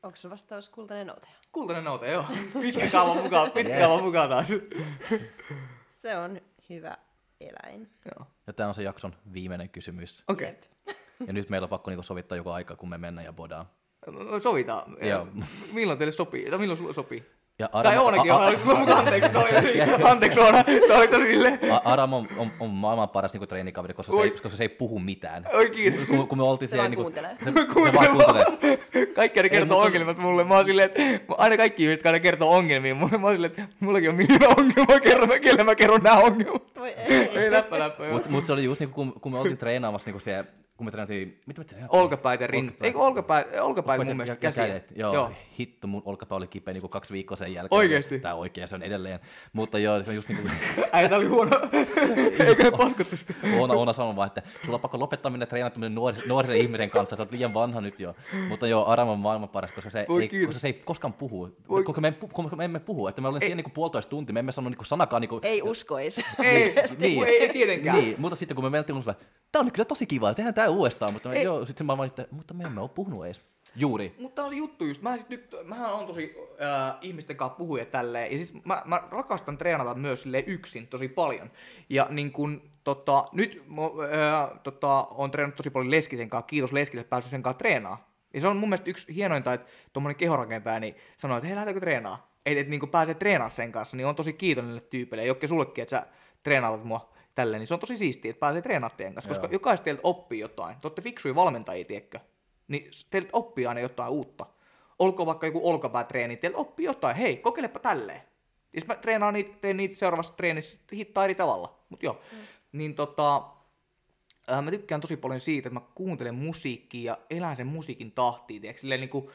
Onko sun vastaus kultainen noutaja? kultainen noute, joo. Pitkä kaava mukaan, pitkä kaava mukaan taas. Se on hyvä eläin. joo. Ja tämä on se jakson viimeinen kysymys. Okei, Jep. Ja nyt meillä on pakko niin sovittaa joku aika, kun me mennään ja bodaan. Okay. sovitaan. Joo. Milloin teille sopii? Tai milloin sulle sopii? Ja Tai Oonakin a- on, anteeksi, toi, anteeksi Oona, toi oli tosi silleen, A- Aram on, on, on maailman paras niin treenikaveri, koska se, ei, koska se ei puhu mitään. oi kiitos. Kun, kun me oltiin Se siellä... vaan niin kuuntelee. Se, se vaan kuuntelee. Kaikki aina kertoo mutta- ongelmat mulle. Mä oon silleen, että mä- aina kaikki ihmiset, aina kertoo ongelmia mulle. Mä oon silleen, että mullakin on miljoona ongelmaa, kerron, kelle mä kerron nämä ongelmat. Voi ei. Ei läppä läppä. Mutta mut se oli just niin kun, kun me oltiin treenaamassa niin siellä, kun me treenattiin, mitä me treenattiin? Olkapäitä, rin... Olkapäitä. Eikö olkapäitä, olkapäitä Olkapäitä mun mielestä käsiä? kädet. Joo, Joo. hitto, mun olkapää oli kipeä niin kaksi viikkoa sen jälkeen. Oikeesti? Tää oikein, se on edelleen. Mutta joo, se on just niin kuin Äijä, tää oli huono. Eikö ne paskottu sitä? Oona, Oona sanoi vaan, että sulla on pakko lopettaa mennä treenaamaan nuori, nuorisen ihmisen kanssa, sä oot liian vanha nyt jo. Mutta joo, Aram on maailman paras, koska se, Voi ei, kiitos. koska se ei koskaan puhu. Voi- Koska me, pu- koska me emme puhu, että me olemme siellä niin puolitoista tuntia, me emme sano niin sanakaan niin Ei uskoisi. Ei, Niin. ei, ei tietenkään. Niin, mutta sitten kun me mentiin, on kyllä tosi kiva, tehdään tämä uudestaan, mutta me, Ei. joo, sitten mä vaan, että, mutta me emme ole puhunut edes. Juuri. Mutta tää on se juttu just. Mä sit nyt, mähän on tosi äh, ihmisten kanssa puhuja tälleen. Ja siis mä, mä rakastan treenata myös sille yksin tosi paljon. Ja niin kun, tota, nyt mä, äh, tota, on treenannut tosi paljon Leskisen kanssa. Kiitos Leskiselle, päässyt sen kanssa treenaa. Ja se on mun mielestä yksi hienointa, että tuommoinen kehorakentaja niin sanoo, että hei, lähdetäänkö treenaa? Että et, niin pääsee treenaamaan sen kanssa, niin on tosi kiitollinen tyypeille. Ja Jokke sullekin, että sä treenaatat mua tälleen, niin se on tosi siistiä, että pääsee treenaamaan teidän kanssa, koska Joo. jokaista teiltä oppii jotain. Te olette fiksuja valmentajia, tiedätkö? Niin teiltä oppii aina jotain uutta. Olkoon vaikka joku olkapäätreeni, teiltä oppii jotain. Hei, kokeilepa tälleen. Ja mä treenaan niitä, teen niitä seuraavassa treenissä hittaa eri tavalla. Mut joo. Mm. Niin tota, Ää, mä tykkään tosi paljon siitä, että mä kuuntelen musiikkia ja elän sen musiikin tahtiin, tiedätkö? Silleen niin kuin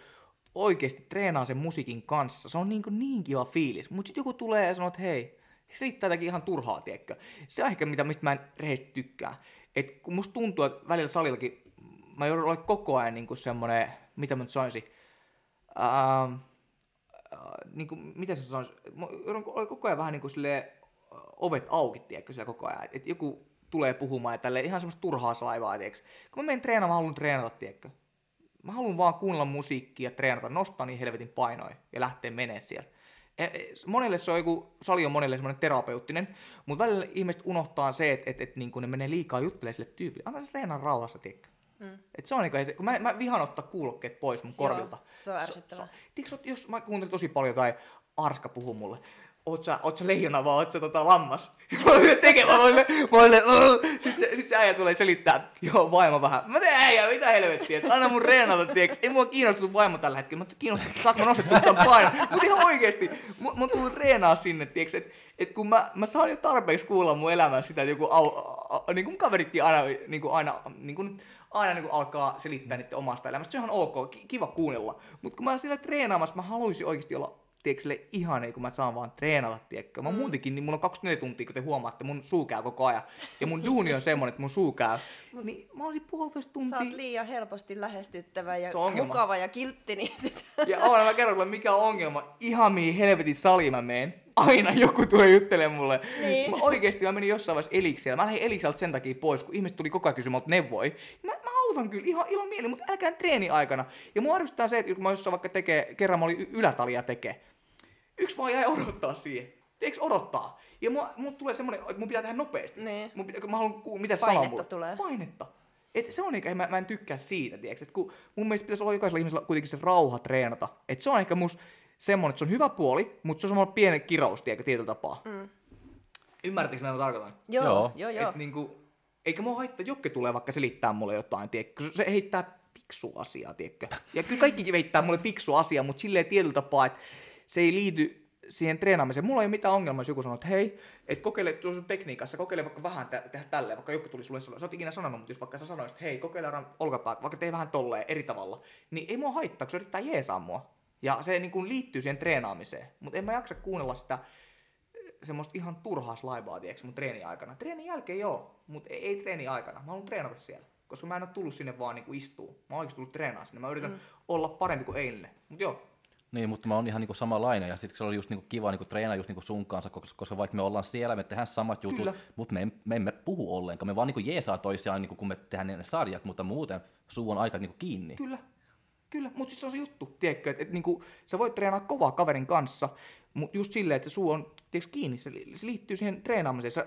oikeasti treenaan sen musiikin kanssa. Se on niin, kuin niin kiva fiilis. Mutta sitten joku tulee ja sanoo, että hei, riittää jotakin ihan turhaa, tiedätkö? Se on ehkä mitä, mistä mä en rehellisesti tykkää. Et kun musta tuntuu, että välillä salillakin mä joudun olla koko ajan niin kuin semmonen, mitä mä nyt sanoisin, ää, ää, niin kuin, mitä se sanoisi, mä joudun olla koko ajan vähän niin kuin silleen, ovet auki, tiedätkö, siellä koko ajan. Et joku tulee puhumaan ja tälleen ihan semmoista turhaa saivaa, tiedätkö. Kun mä menen treenaamaan, mä haluan treenata, tiedätkö. Mä haluan vaan kuunnella musiikkia, treenata, nostaa niin helvetin painoja ja lähteä menee sieltä. E, e, monelle se on joku, sali on monelle semmoinen terapeuttinen, mutta välillä ihmiset unohtaa se, että et, et, niin ne menee liikaa juttelemaan sille tyypille. Anna se treenaa rauhassa, tiedätkö. Mm. Et se on niinku, se, kun mä, mä vihaan ottaa kuulokkeet pois mun Joo, korvilta. se on ärsyttävää. So, so, tiiäks, jos mä kuuntelin tosi paljon tai Arska puhuu mulle, oot sä, oot sä leijona vai oot sä tota lammas? Mä olin tekemään, mä mä olin, sit se, sit se äijä tulee selittää, joo vaimo vähän. Mä teen äijä, mitä helvettiä, että anna mun reenata, tiiäks. Ei mua kiinnosta sun vaimo tällä hetkellä, mä kiinnostaa, saanko mä tämän painon. Mut ihan oikeesti, mun, mun tullut reenaa sinne, tiiäks, että et kun mä, mä saan jo tarpeeksi kuulla mun elämässä sitä, että joku au, a, a, niin kuin kaveritkin aina, niin kuin aina, niin kuin, aina niin kuin alkaa selittää niiden omasta elämästä. Se on ihan ok, ki- kiva kuunnella. Mutta kun mä oon siellä treenaamassa, mä haluaisin oikeasti olla tiedätkö, sille ihane, kun mä saan vaan treenata, tiedätkö. Mä mm. muutenkin, niin mulla on 24 tuntia, kun te huomaatte, mun suu käy koko ajan. Ja mun duuni on semmonen, että mun suu käy. Niin mä olisin puolitoista tuntia. Sä oot liian helposti lähestyttävä ja mukava ja kiltti, niin sit... Ja aina mä kerron mikä on ongelma. Ihan mihin helvetin saliin mä meen. Aina joku tulee juttelemaan mulle. Niin. Mä oikeesti mä menin jossain vaiheessa eliksiä. Mä lähdin elikseltä sen takia pois, kun ihmiset tuli koko ajan kysymään neuvoja. Mä, mä autan kyllä ihan ilon mieli, mutta älkää treeni aikana. Ja mua arvostaa se, että kun mä jossain vaikka tekee, kerran mä olin ylätalia tekee. Yksi vaan jäi odottaa siihen. Tiedätkö odottaa? Ja mua, mun tulee semmonen, että mun pitää tehdä nopeasti. Niin. Mun pitää, kun mä haluan kuulla, mitä se Painetta sanoo mulle. tulee. Painetta. Et se on ehkä, mä, mä en tykkää siitä, tiedätkö? Et kun mun mielestä pitäisi olla jokaisella ihmisellä kuitenkin se rauha treenata. Et se on ehkä mus semmonen, että se on hyvä puoli, mutta se on semmoinen pieni kiraus, tiedätkö, tietyllä tapaa. Mm. Ymmärrättekö mitä mä tarkoitan? Joo, Joo. joo, joo. Et niinku, eikä mua haittaa, Jokke tulee vaikka selittää mulle jotain, tiedätkö? Se heittää fiksu asiaa, tiedätkö? Ja kyllä kaikki heittää mulle fiksu asiaa, mutta silleen tietyllä tapaa, että se ei liity siihen treenaamiseen. Mulla ei ole mitään ongelmaa, jos joku sanoo, että hei, et kokeile tuossa tekniikassa, kokeile vaikka vähän tä- tehdä tälleen, vaikka joku tuli sulle, sä oot ikinä sanonut, mutta jos vaikka sä sanoisit, että hei, kokeile aina olkapäät, vaikka tee vähän tolleen eri tavalla, niin ei mua haittaa, kun se yrittää jeesaa mua. Ja se niin kuin liittyy siihen treenaamiseen. Mutta en mä jaksa kuunnella sitä eh, semmoista ihan turhaa slaibaa, tiedätkö, mun treeni aikana. Treenin jälkeen joo, mutta ei, ei treeni aikana. Mä haluan treenata siellä. Koska mä en ole tullut sinne vaan niinku istuu. Mä oon oikeasti tullut treenaa sinne. Mä yritän mm. olla parempi kuin eilen. Mut joo, Niin, mutta mä oon ihan niinku samanlainen ja sitten se oli just niinku kiva niinku treenaa just niinku sun kanssa, koska, koska vaikka me ollaan siellä, me tehdään samat jutut, Kyllä. mutta me, me emme puhu ollenkaan. Me vaan niinku jeesaa toisiaan, niinku, kun me tehdään ne sarjat, mutta muuten suu on aika niinku kiinni. Kyllä, kyllä. Mutta siis se on se juttu, tiedätkö, että et, niinku, sä voit treenaa kovaa kaverin kanssa, mutta just silleen, että se suu on tiedätkö, kiinni, se, se liittyy siihen treenaamiseen. Sä,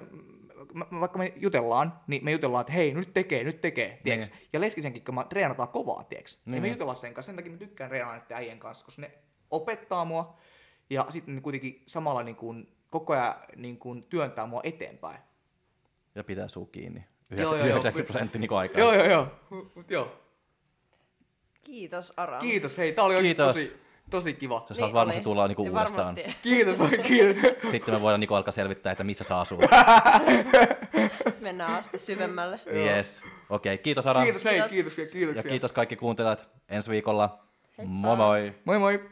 mä, vaikka me jutellaan, niin me jutellaan, että hei, nyt tekee, nyt tekee, tiedätkö? Ja Leskisenkin, kun me treenataan kovaa, tiedätkö? Niin. Niin. me jutellaan sen kanssa, sen takia mä tykkään treenaa näiden äijien kanssa, koska ne opettaa mua, ja sitten kuitenkin samalla niin kuin, koko ajan niin kuin, työntää mua eteenpäin. Ja pitää suu kiinni. Joo, joo, joo. 90 prosenttia niinku aikaa. Joo, joo, joo. Mut joo. Kiitos Aram. Kiitos, hei, tää oli Kiitos. tosi, tosi kiva. Sä saat varmasti tulla niinku uudestaan. Varmasti. Kiitos, voi kiitos. Sitten me voidaan niinku alkaa selvittää, että missä saa asua. Mennään asti syvemmälle. yes. Okei, okay, kiitos Ara. Kiitos, hei, Kiitos. kiitoksia, kiitoksia. Ja kiitos kaikki kuuntelijat ensi viikolla. Heippa. Moi moi. Moi moi.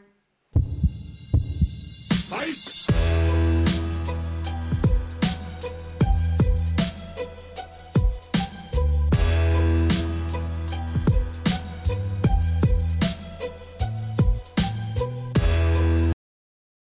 Fight!